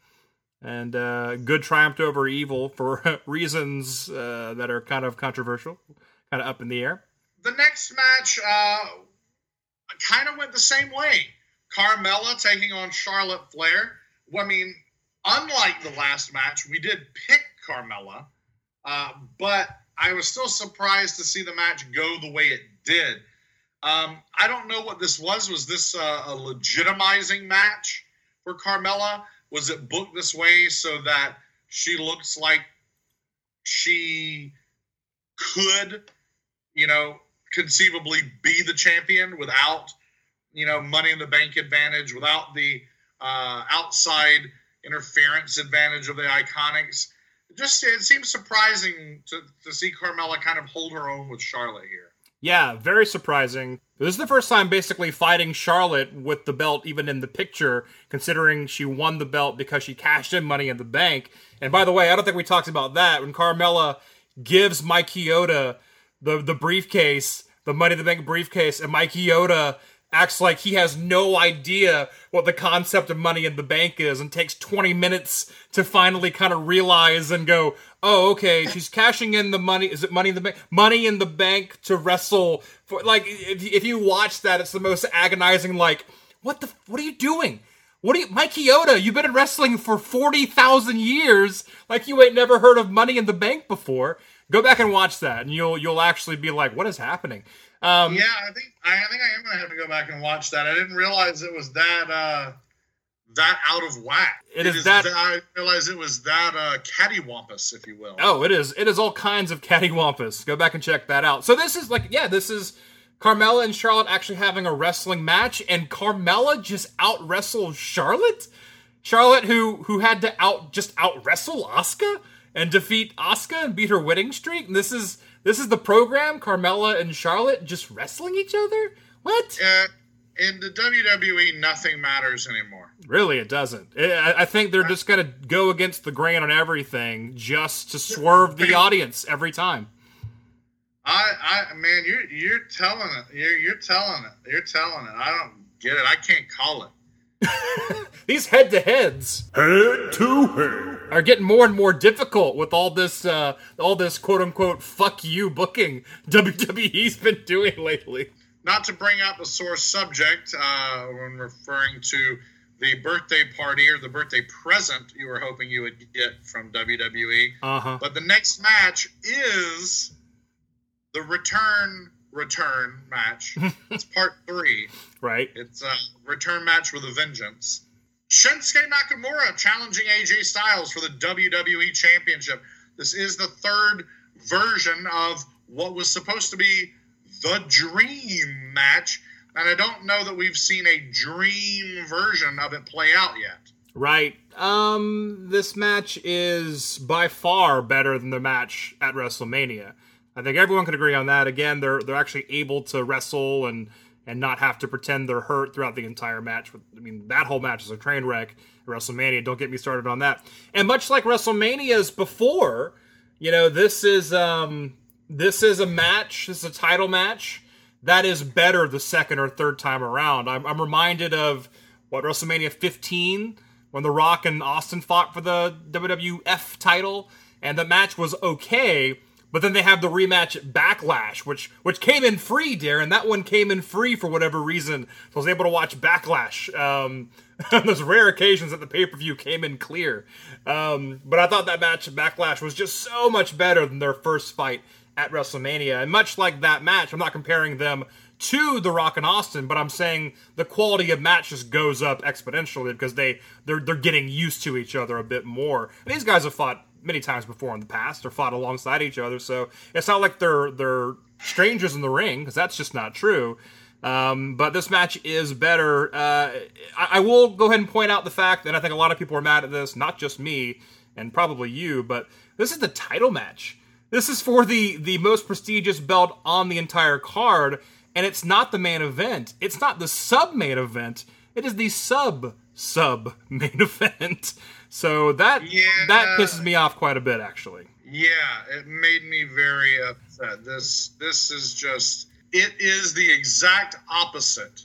and uh, good triumphed over evil for reasons uh, that are kind of controversial, kind of up in the air. The next match uh, kind of went the same way. Carmella taking on Charlotte Flair. Well, I mean, unlike the last match, we did pick Carmella, uh, but I was still surprised to see the match go the way it did. Um, I don't know what this was. Was this uh, a legitimizing match for Carmella? Was it booked this way so that she looks like she could, you know, conceivably be the champion without, you know, money in the bank advantage, without the uh, outside interference advantage of the Iconics? Just it seems surprising to, to see Carmella kind of hold her own with Charlotte here. Yeah, very surprising. This is the first time basically fighting Charlotte with the belt even in the picture, considering she won the belt because she cashed in money in the bank. And by the way, I don't think we talked about that. When Carmella gives Mike Chioda the, the briefcase, the money in the bank briefcase, and Mike Chioda acts like he has no idea what the concept of money in the bank is and takes 20 minutes to finally kind of realize and go, oh, okay, she's cashing in the money. Is it money in the bank? Money in the bank to wrestle. For, like, if, if you watch that, it's the most agonizing, like, what the, what are you doing? What are you, Mike Chioda, you've been in wrestling for 40,000 years. Like you ain't never heard of money in the bank before. Go back and watch that and you'll, you'll actually be like, what is happening? Um, Yeah, I think I, I think I am gonna have to go back and watch that. I didn't realize it was that uh, that out of whack. It is that- I didn't it was that uh, cattywampus, if you will. Oh, it is. It is all kinds of cattywampus. Go back and check that out. So this is like, yeah, this is Carmella and Charlotte actually having a wrestling match, and Carmella just out wrestled Charlotte. Charlotte, who who had to out just out wrestle Asuka and defeat Asuka and beat her winning streak. And this is this is the program. Carmella and Charlotte just wrestling each other. What? Uh, in the WWE, nothing matters anymore. Really, it doesn't. I I think they're just gonna go against the grain on everything just to swerve the audience every time. I, I, man, you're you're telling it. You're you're telling it. You're telling it. I don't get it. I can't call it. These head to heads Head to head. are getting more and more difficult with all this, uh, all this quote unquote "fuck you" booking WWE's been doing lately. Not to bring up a sore subject uh, when referring to the birthday party or the birthday present you were hoping you would get from WWE. Uh huh. But the next match is the return return match. it's part three. Right. It's a return match with a vengeance. Shinsuke Nakamura challenging AJ Styles for the WWE Championship. This is the third version of what was supposed to be the dream match. And I don't know that we've seen a dream version of it play out yet. Right. Um, this match is by far better than the match at WrestleMania. I think everyone can agree on that. Again, they're they're actually able to wrestle and and not have to pretend they're hurt throughout the entire match. I mean, that whole match is a train wreck WrestleMania. Don't get me started on that. And much like WrestleManias before, you know, this is um this is a match. This is a title match that is better the second or third time around. I'm, I'm reminded of what WrestleMania 15 when The Rock and Austin fought for the WWF title, and the match was okay. But then they have the rematch at Backlash, which which came in free, Daryn. That one came in free for whatever reason. So I was able to watch Backlash um, on those rare occasions that the pay per view came in clear. Um, but I thought that match at Backlash was just so much better than their first fight at WrestleMania. And much like that match, I'm not comparing them to The Rock and Austin, but I'm saying the quality of match just goes up exponentially because they they're they're getting used to each other a bit more. And these guys have fought many times before in the past or fought alongside each other, so it's not like they're they're strangers in the ring because that's just not true. Um, but this match is better. Uh, I, I will go ahead and point out the fact that I think a lot of people are mad at this, not just me and probably you, but this is the title match. This is for the the most prestigious belt on the entire card, and it's not the main event. It's not the sub main event. It is the sub sub main event. So that Yeah. that pisses me off quite a bit, actually. Yeah, it made me very upset. This this is just it is the exact opposite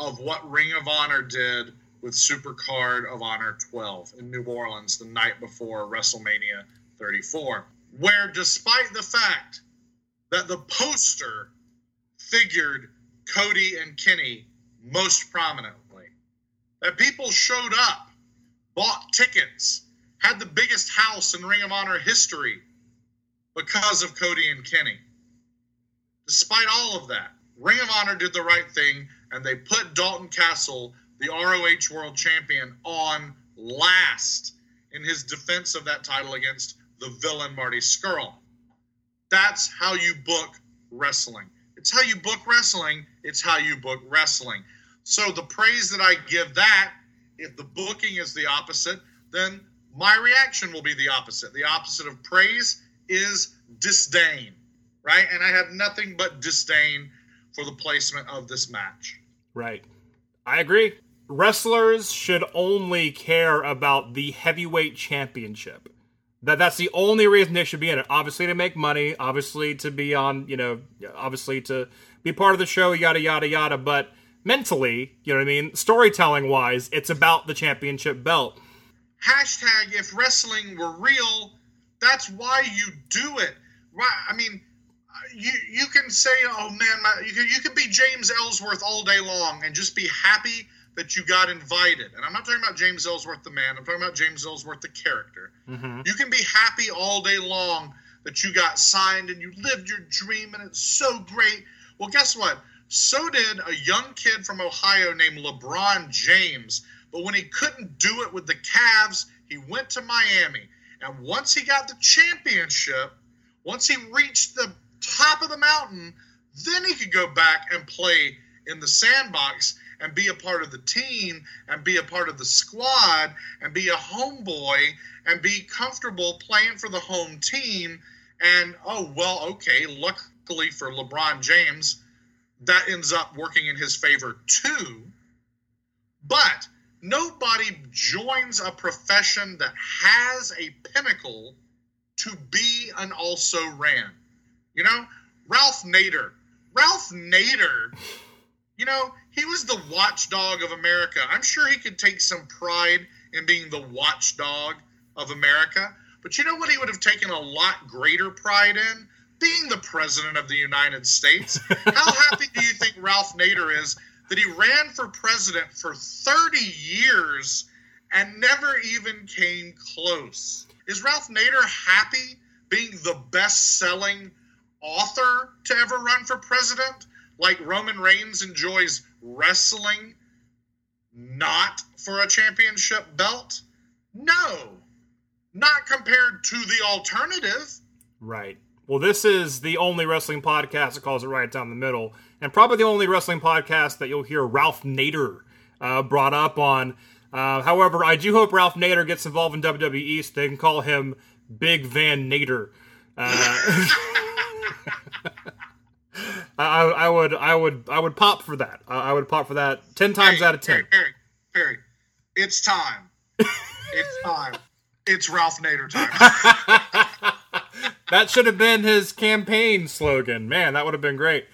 of what Ring of Honor did with Supercard of Honor 12 in New Orleans the night before WrestleMania 34, where despite the fact that the poster figured Cody and Kenny most prominently, that people showed up, bought tickets, had the biggest house in Ring of Honor history because of Cody and Kenny. Despite all of that, Ring of Honor did the right thing and they put Dalton Castle, the ROH World Champion, on last in his defense of that title against the villain Marty Scurll. That's how you book wrestling. It's how you book wrestling. It's how you book wrestling. So the praise that I give that, if the booking is the opposite, then my reaction will be the opposite. The opposite of praise is disdain, right? And I have nothing but disdain for the placement of this match. Right. I agree. Wrestlers should only care about the heavyweight championship. That that's the only reason they should be in it. Obviously to make money, obviously to be on, you know, obviously to be part of the show, yada yada yada, but mentally, you know what I mean, storytelling wise, it's about the championship belt. Hashtag if wrestling were real, that's why you do it. Right? I mean, you you can say, "Oh man, my, you can you can be James Ellsworth all day long and just be happy that you got invited." And I'm not talking about James Ellsworth the man. I'm talking about James Ellsworth the character. Mm-hmm. You can be happy all day long that you got signed and you lived your dream and it's so great. Well, guess what? So did a young kid from Ohio named LeBron James. But when he couldn't do it with the Cavs, he went to Miami. And once he got the championship, once he reached the top of the mountain, then he could go back and play in the sandbox and be a part of the team and be a part of the squad and be a homeboy and be comfortable playing for the home team. And oh, well, okay, luckily for LeBron James, that ends up working in his favor too. But nobody joins a profession that has a pinnacle to be an also ran. You know, Ralph Nader. Ralph Nader, you know, he was the watchdog of America. I'm sure he could take some pride in being the watchdog of America. But you know what he would have taken a lot greater pride in? Being the president of the United States. How happy do you think Ralph Nader is that he ran for president for 30 years and never even came close? Is Ralph Nader happy being the best selling author to ever run for president? Like Roman Reigns enjoys wrestling, not for a championship belt? No, not compared to the alternative. Right. Well, this is the only wrestling podcast that calls it right down the middle, and probably the only wrestling podcast that you'll hear Ralph Nader uh, brought up on. Uh, however, I do hope Ralph Nader gets involved in WWE so they can call him Big Van Nader. Uh, I, I would, I would, I would pop for that. I would pop for that ten times Perry, out of ten. Perry, Perry, Perry, it's time. it's time. It's Ralph Nader time. that should have been his campaign slogan. Man, that would have been great.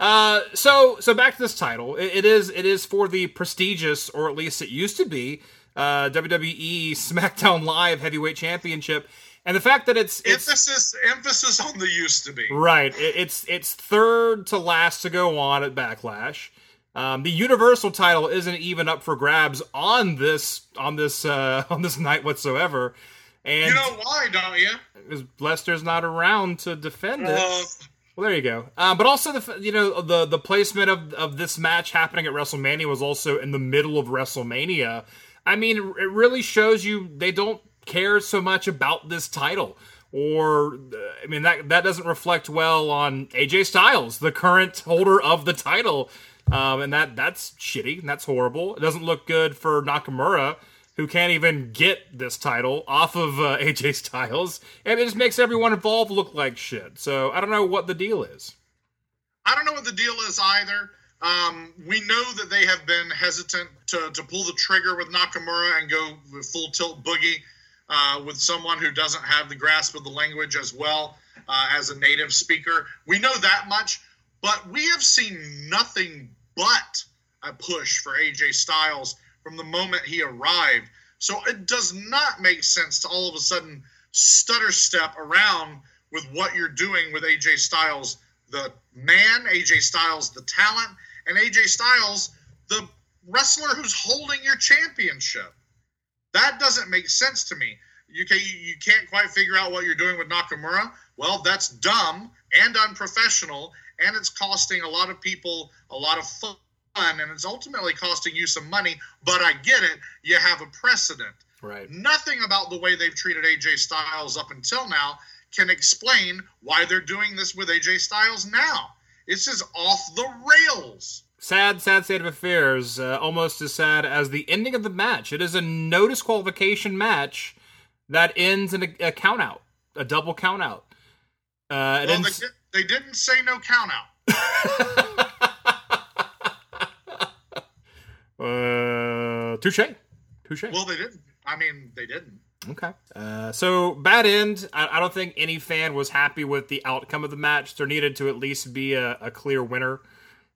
Uh, so so back to this title. It, it is it is for the prestigious, or at least it used to be, uh, WWE SmackDown Live Heavyweight Championship, and the fact that it's it's emphasis emphasis on the used to be. right. It, it's it's third to last to go on at Backlash. Um, the Universal title isn't even up for grabs on this on this uh, on this night whatsoever. And You know why, don't you? because Lesnar's not around to defend it. Uh, Well, there you go. Uh, but also the you know the the placement of of this match happening at WrestleMania was also in the middle of WrestleMania. I mean, it really shows you they don't care so much about this title. Or, uh, I mean, that that doesn't reflect well on AJ Styles, the current holder of the title, um, and that that's shitty and that's horrible. It doesn't look good for Nakamura, who can't even get this title off of uh, AJ Styles, and it just makes everyone involved look like shit. So I don't know what the deal is. I don't know what the deal is either. Um, we know that they have been hesitant to, to pull the trigger with Nakamura and go full tilt boogie uh, with someone who doesn't have the grasp of the language as well uh, as a native speaker. We know that much, but we have seen nothing but a push for AJ Styles from the moment he arrived. So it does not make sense to all of a sudden stutter step around with what you're doing with AJ Styles, the man, AJ Styles, the talent, and AJ Styles, the wrestler who's holding your championship. That doesn't make sense to me. You can you can't quite figure out what you're doing with Nakamura. Well, that's dumb and unprofessional, and it's costing a lot of people a lot of fun, and it's ultimately costing you some money. But I get it. You have a precedent. Right. Nothing about the way they've treated AJ Styles up until now can explain why they're doing this with AJ Styles now. It's just off the rails. Sad, sad state of affairs. Uh, almost as sad as the ending of the match. It is a no disqualification match that ends in a, a count out, a double count out. Uh, it Well, ends. they, di- they didn't say no count out. Uh, touche, touche. Well, they didn't. I mean, they didn't. Okay. Uh, so bad end. I, I don't think any fan was happy with the outcome of the match. There needed to at least be a, a clear winner,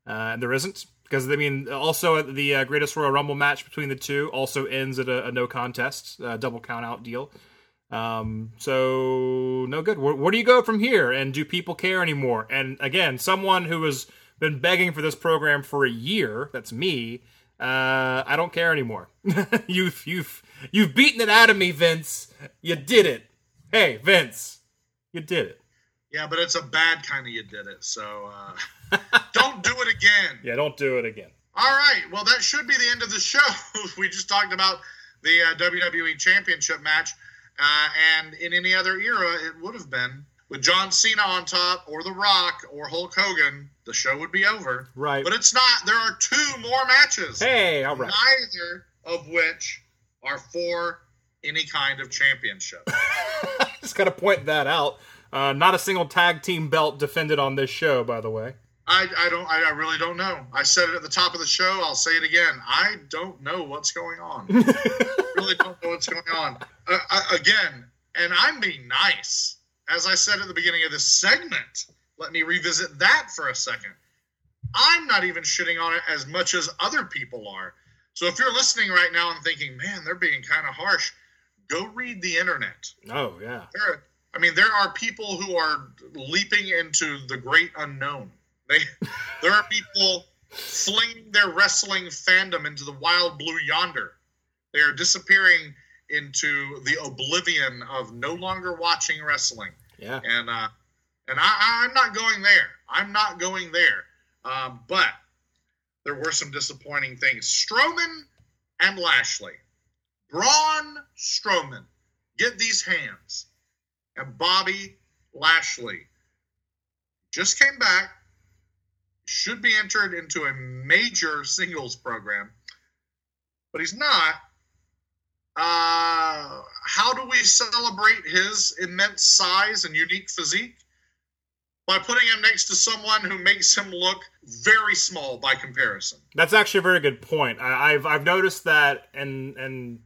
uh, and there isn't. Because I mean, also the uh, Greatest Royal Rumble match between the two also ends at a, a no contest, uh, double count out deal. Um, so no good. Where, where do you go from here? And do people care anymore? And again, someone who has been begging for this program for a year, that's me. Uh, I don't care anymore. you've you've you've beaten it out of me, Vince. You did it. Hey, Vince, you did it. Yeah, but it's a bad kind of you did it. So uh, don't do it again. Yeah, don't do it again. All right. Well, that should be the end of the show. we just talked about the uh, WWE Championship match, uh, and in any other era, it would have been with John Cena on top, or The Rock, or Hulk Hogan. The show would be over. Right. But it's not. There are two more matches. Hey, all right. Neither of which are for any kind of championship. Just got to point that out. Uh, not a single tag team belt defended on this show, by the way. I, I don't. I, I really don't know. I said it at the top of the show. I'll say it again. I don't know what's going on. really don't know what's going on. Uh, uh, again, and I'm being nice. As I said at the beginning of this segment, let me revisit that for a second. I'm not even shitting on it as much as other people are. So if you're listening right now and thinking, man, they're being kind of harsh, go read the internet. Oh yeah. There, I mean, there are people who are leaping into the great unknown. They, there are people flinging their wrestling fandom into the wild blue yonder. They are disappearing into the oblivion of no longer watching wrestling. Yeah. And uh, and I, I'm not going there. I'm not going there. Um, but there were some disappointing things. Strowman and Lashley, Braun Strowman, get these hands, and Bobby Lashley just came back. Should be entered into a major singles program, but he's not Uh, how do we celebrate his immense size and unique physique? By putting him next to someone who makes him look very small by comparison. That's actually a very good point. I, I've I've noticed that, and and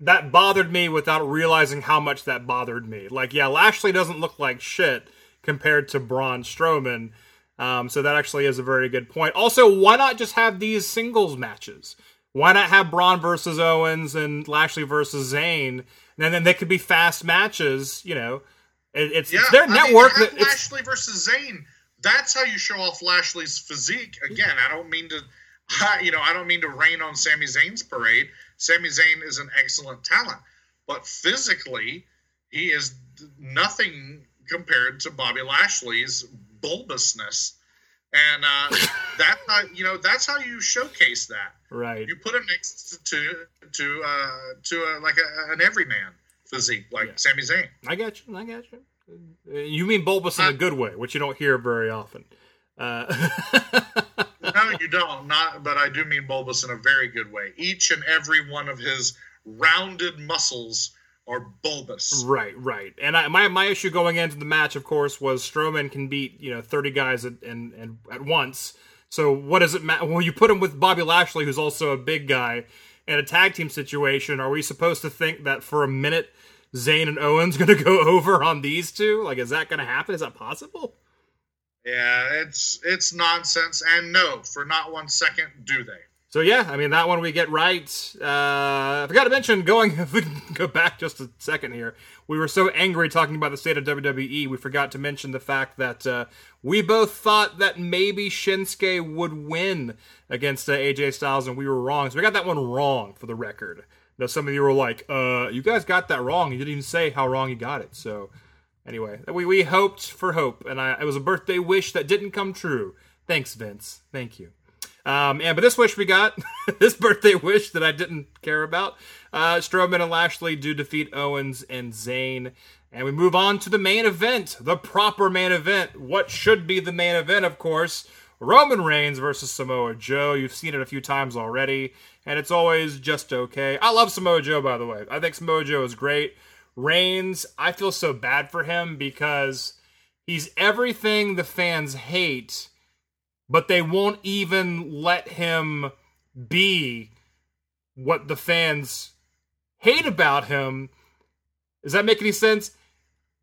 that bothered me without realizing how much that bothered me. Like, yeah, Lashley doesn't look like shit compared to Braun Strowman. Um, so that actually is a very good point. Also, why not just have these singles matches? Why not have Braun versus Owens and Lashley versus Zayn, and then they could be fast matches? You know, it, it's, Yeah, it's their I mean, network. have that Lashley versus Zayn. That's how you show off Lashley's physique. Again, I don't mean to, you know, I don't mean to rain on Sami Zayn's parade. Sami Zayn is an excellent talent, but physically, he is nothing compared to Bobby Lashley's bulbousness. And uh, that's how you know that's how you showcase that. right. You put him next to to uh, to a, like a, an everyman physique like Yeah. Sami Zayn. I got you. I got you. Uh, You mean bulbous in a good way, which you don't hear very often. Uh, No, you don't. Not, but I do mean bulbous in a very good way. Each and every one of his rounded muscles are bulbous. right, right. And I, my my issue going into the match, of course, was Strowman can beat you know thirty guys at and, and at once. So what does it matter? Well, you put him with Bobby Lashley, who's also a big guy, in a tag team situation. Are we supposed to think that for a minute Zayn and Owens going to go over on these two? Like, is that going to happen? Is that possible? Yeah, it's it's nonsense. And no, for not one second do they. So yeah, I mean that one we get right. Uh, I forgot to mention going. Go back just a second here, we were so angry talking about the state of WWE. We forgot to mention the fact that uh, we both thought that maybe Shinsuke would win against uh, AJ Styles, and we were wrong. So we got that one wrong for the record. Now some of you were like, "Uh, you guys got that wrong. You didn't even say how wrong you got it." So anyway, we we hoped for hope, and I, it was a birthday wish that didn't come true. Thanks, Vince. Thank you. Um, and but this wish we got, this birthday wish that I didn't care about, uh, Strowman and Lashley do defeat Owens and Zayn, and we move on to the main event, the proper main event. What should be the main event, of course, Roman Reigns versus Samoa Joe. You've seen it a few times already, and it's always just okay. I love Samoa Joe, by the way. I think Samoa Joe is great. Reigns, I feel so bad for him because he's everything the fans hate but they won't even let him be what the fans hate about him. Does that make any sense?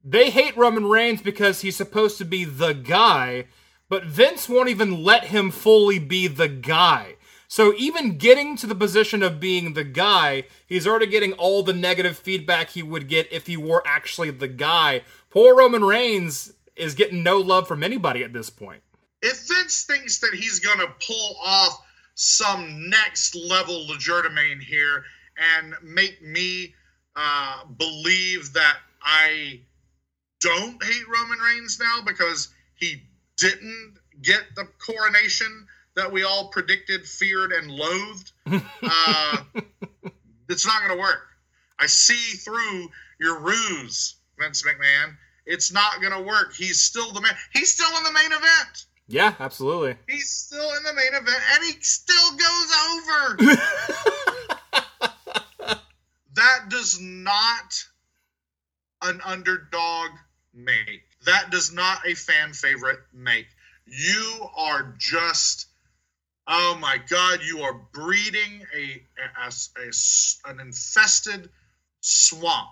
They hate Roman Reigns because he's supposed to be the guy, but Vince won't even let him fully be the guy. So even getting to the position of being the guy, he's already getting all the negative feedback he would get if he were actually the guy. Poor Roman Reigns is getting no love from anybody at this point. If Vince thinks that he's going to pull off some next level legerdemain here and make me uh, believe that I don't hate Roman Reigns now because he didn't get the coronation that we all predicted, feared, and loathed, uh, it's not going to work. I see through your ruse, Vince McMahon. It's not going to work. He's still the man. He's still in the main event. Yeah, absolutely. He's still in the main event, and he still goes over. that does not an underdog make. That does not a fan favorite make. You are just, oh my God, you are breeding a as a an infested swamp.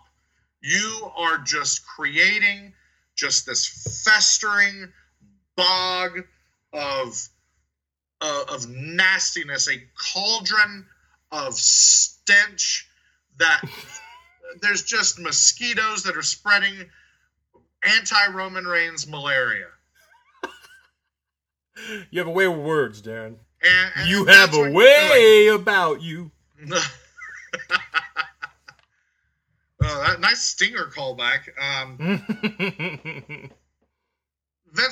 You are just creating just this festering bog of uh, of nastiness, a cauldron of stench that there's just mosquitoes that are spreading anti-Roman Reigns malaria. You have a way with words, Daryn. And, and You have a way about you. oh, that nice stinger callback. Um,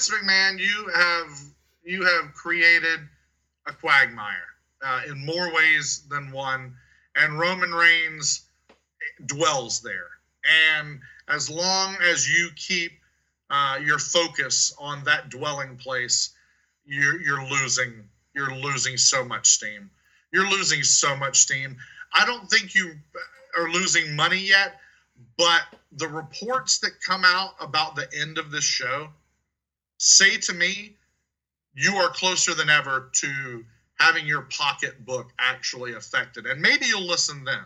Vince McMahon, you have you have created a quagmire uh, in more ways than one, and Roman Reigns dwells there. And as long as you keep uh, your focus on that dwelling place, you're you're losing you're losing so much steam. You're losing so much steam. I don't think you. are losing money yet, but the reports that come out about the end of this show say to me you are closer than ever to having your pocketbook actually affected. And maybe you'll listen then.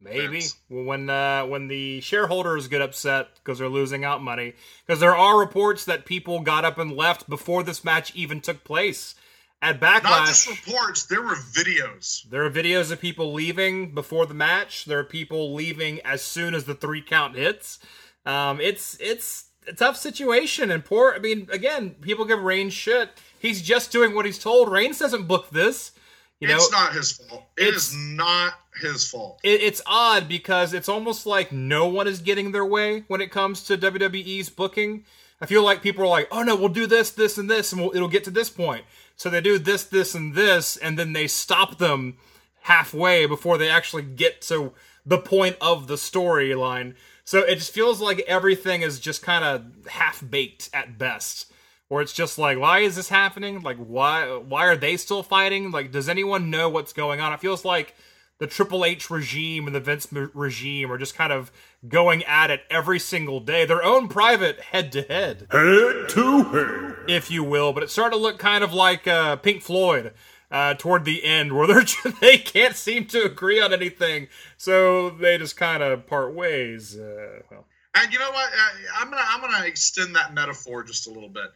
Maybe Vince. when uh, when the shareholders get upset because they're losing out money, because there are reports that people got up and left before this match even took place at Backlash. Not just reports, there were videos. There are videos of people leaving before the match. There are people leaving as soon as the three count hits. Um, it's it's tough situation and poor. I mean, again, people give Reigns shit. He's just doing what he's told. Reigns doesn't book this. You know, it's not his fault. It's- not his fault. it, it's odd because it's almost like no one is getting their way when it comes to WWE's booking. I feel like people are like, "Oh no, we'll do this, this, and this, and we'll, it'll get to this point." So they do this, this, and this, and then they stop them halfway before they actually get to the point of the storyline. So it just feels like everything is just kind of half baked at best. Or it's just like, why is this happening? Like, why why are they still fighting? Like, does anyone know what's going on? It feels like the Triple H regime and the Vince m- regime are just kind of going at it every single day, their own private head to head, Head to head. if you will. But it's starting to look kind of like uh, Pink Floyd uh, toward the end, where they're they can't seem to agree on anything, so they just kind of part ways. Uh, well, And you know what? Uh, I'm gonna I'm gonna extend that metaphor just a little bit.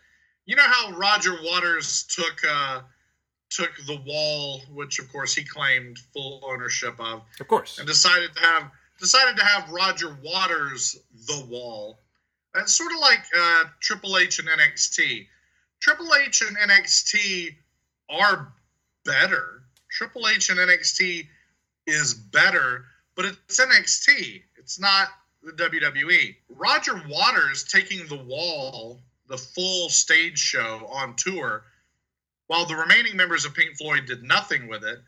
You know how Roger Waters took uh, took the wall, which of course he claimed full ownership of, of course, and decided to have decided to have Roger Waters the wall. And sort of like uh, Triple H and NXT. Triple H and NXT are better. Triple H and NXT is better, but it's NXT. It's not the WWE. Roger Waters taking the wall, the full stage show on tour, while the remaining members of Pink Floyd did nothing with it.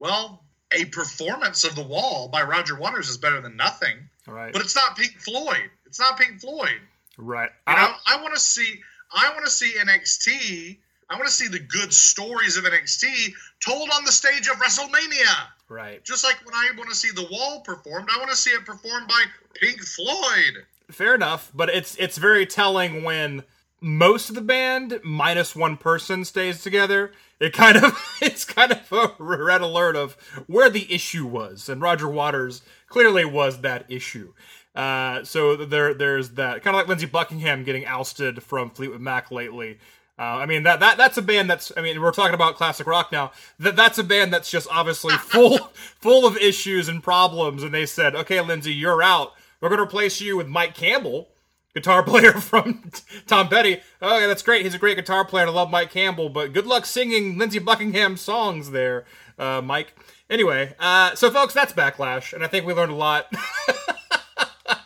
Well, a performance of the wall by Roger Waters is better than nothing, right, but it's not Pink Floyd. It's not Pink Floyd. right. You know, I- I want to see I want to see NXT. I want to see the good stories of NXT told on the stage of WrestleMania. right. Just like when I want to see The Wall performed, I want to see it performed by Pink Floyd. fair enough but it's it's very telling when most of the band minus one person stays together it kind of it's kind of a red alert of where the issue was and roger waters clearly was that issue uh, so there there's that kind of like lindsey buckingham getting ousted from fleetwood mac lately uh, I mean that, that that's a band that's I mean we're talking about classic rock now. That that's a band that's just obviously full full of issues and problems. And they said okay Lindsey you're out. We're going to replace you with Mike Campbell guitar player from Tom Petty. Oh yeah that's great. He's a great guitar player I love Mike Campbell but good luck singing Lindsey Buckingham songs there uh, Mike. Anyway uh, so folks that's backlash and I think we learned a lot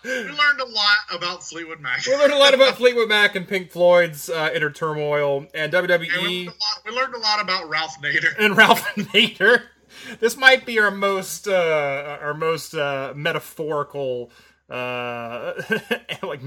We learned a lot about Fleetwood Mac. we learned a lot about Fleetwood Mac and Pink Floyd's uh, inner turmoil and WWE And we, learned a lot, we learned a lot about Ralph Nader. and Ralph Nader. This might be our most uh, our most uh, metaphorical, uh, like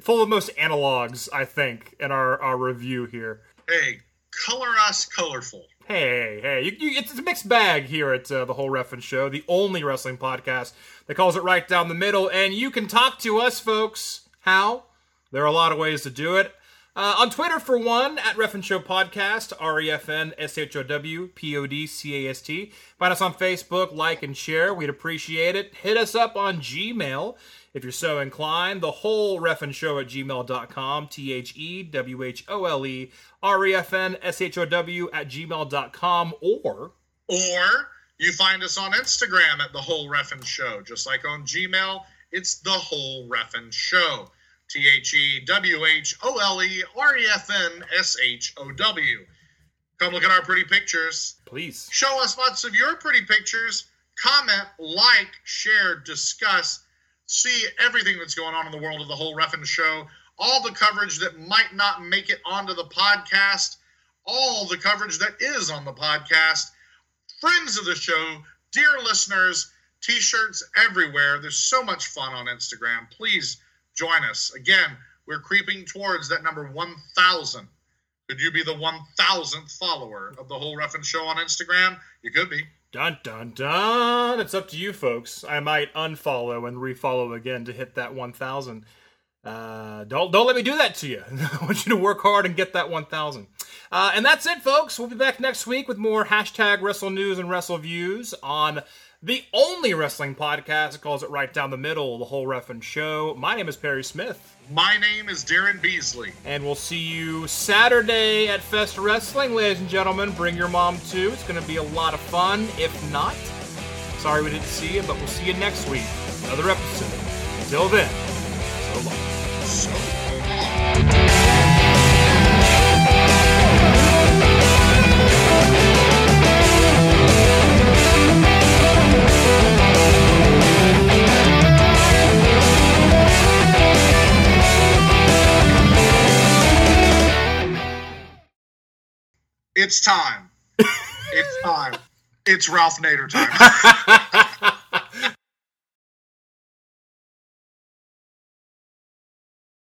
full of most analogs. I think in our our review here. Hey, color us colorful. Hey, hey, you, you, it's a mixed bag here at uh, the Whole Ref'n Show, the only wrestling podcast that calls it right down the middle. And you can talk to us, folks. How? There are a lot of ways to do it. Uh, on Twitter, for one, at Ref'n Show Podcast, R E F N S H O W P O D C A S T. Find us on Facebook, like and share. We'd appreciate it. Hit us up on Gmail if you're so inclined. The whole Ref'n Show at gmail.com. T H E W H O L E R E F N S H O W at gmail.com. Or Or you find us on Instagram at The Whole Ref'n Show. Just like on Gmail, it's The Whole Ref'n Show. T H E W H O L E R E F N S H O W. Come look at our pretty pictures. please. Show us lots of your pretty pictures. Comment, like, share, discuss. See everything that's going on in the world of the whole Ref'n show. All the coverage that might not make it onto the podcast. All the coverage that is on the podcast. Friends of the show, dear listeners, t shirts everywhere. There's so much fun on Instagram. Please join us. Again, we're creeping towards that number 1,000. Could you be the 1,000th follower of the whole Ref'n show on Instagram? You could be. Dun dun dun! It's up to you, folks. I might unfollow and refollow again to hit that 1,000. Uh, don't don't let me do that to you. I want you to work hard and get that 1,000. Uh, and that's it, folks. We'll be back next week with more hashtag Wrestle News and Wrestle Views on the only wrestling podcast that calls it right down the middle, the whole Ref'n show. My name is Perry Smith. My name is Daryn Beasley. And we'll see you Saturday at Fest Wrestling, ladies and gentlemen. Bring your mom too. It's going to be a lot of fun. If not, sorry we didn't see you, but we'll see you next week. Another episode. Until then, so long. So It's time. it's time. It's Ralph Nader time.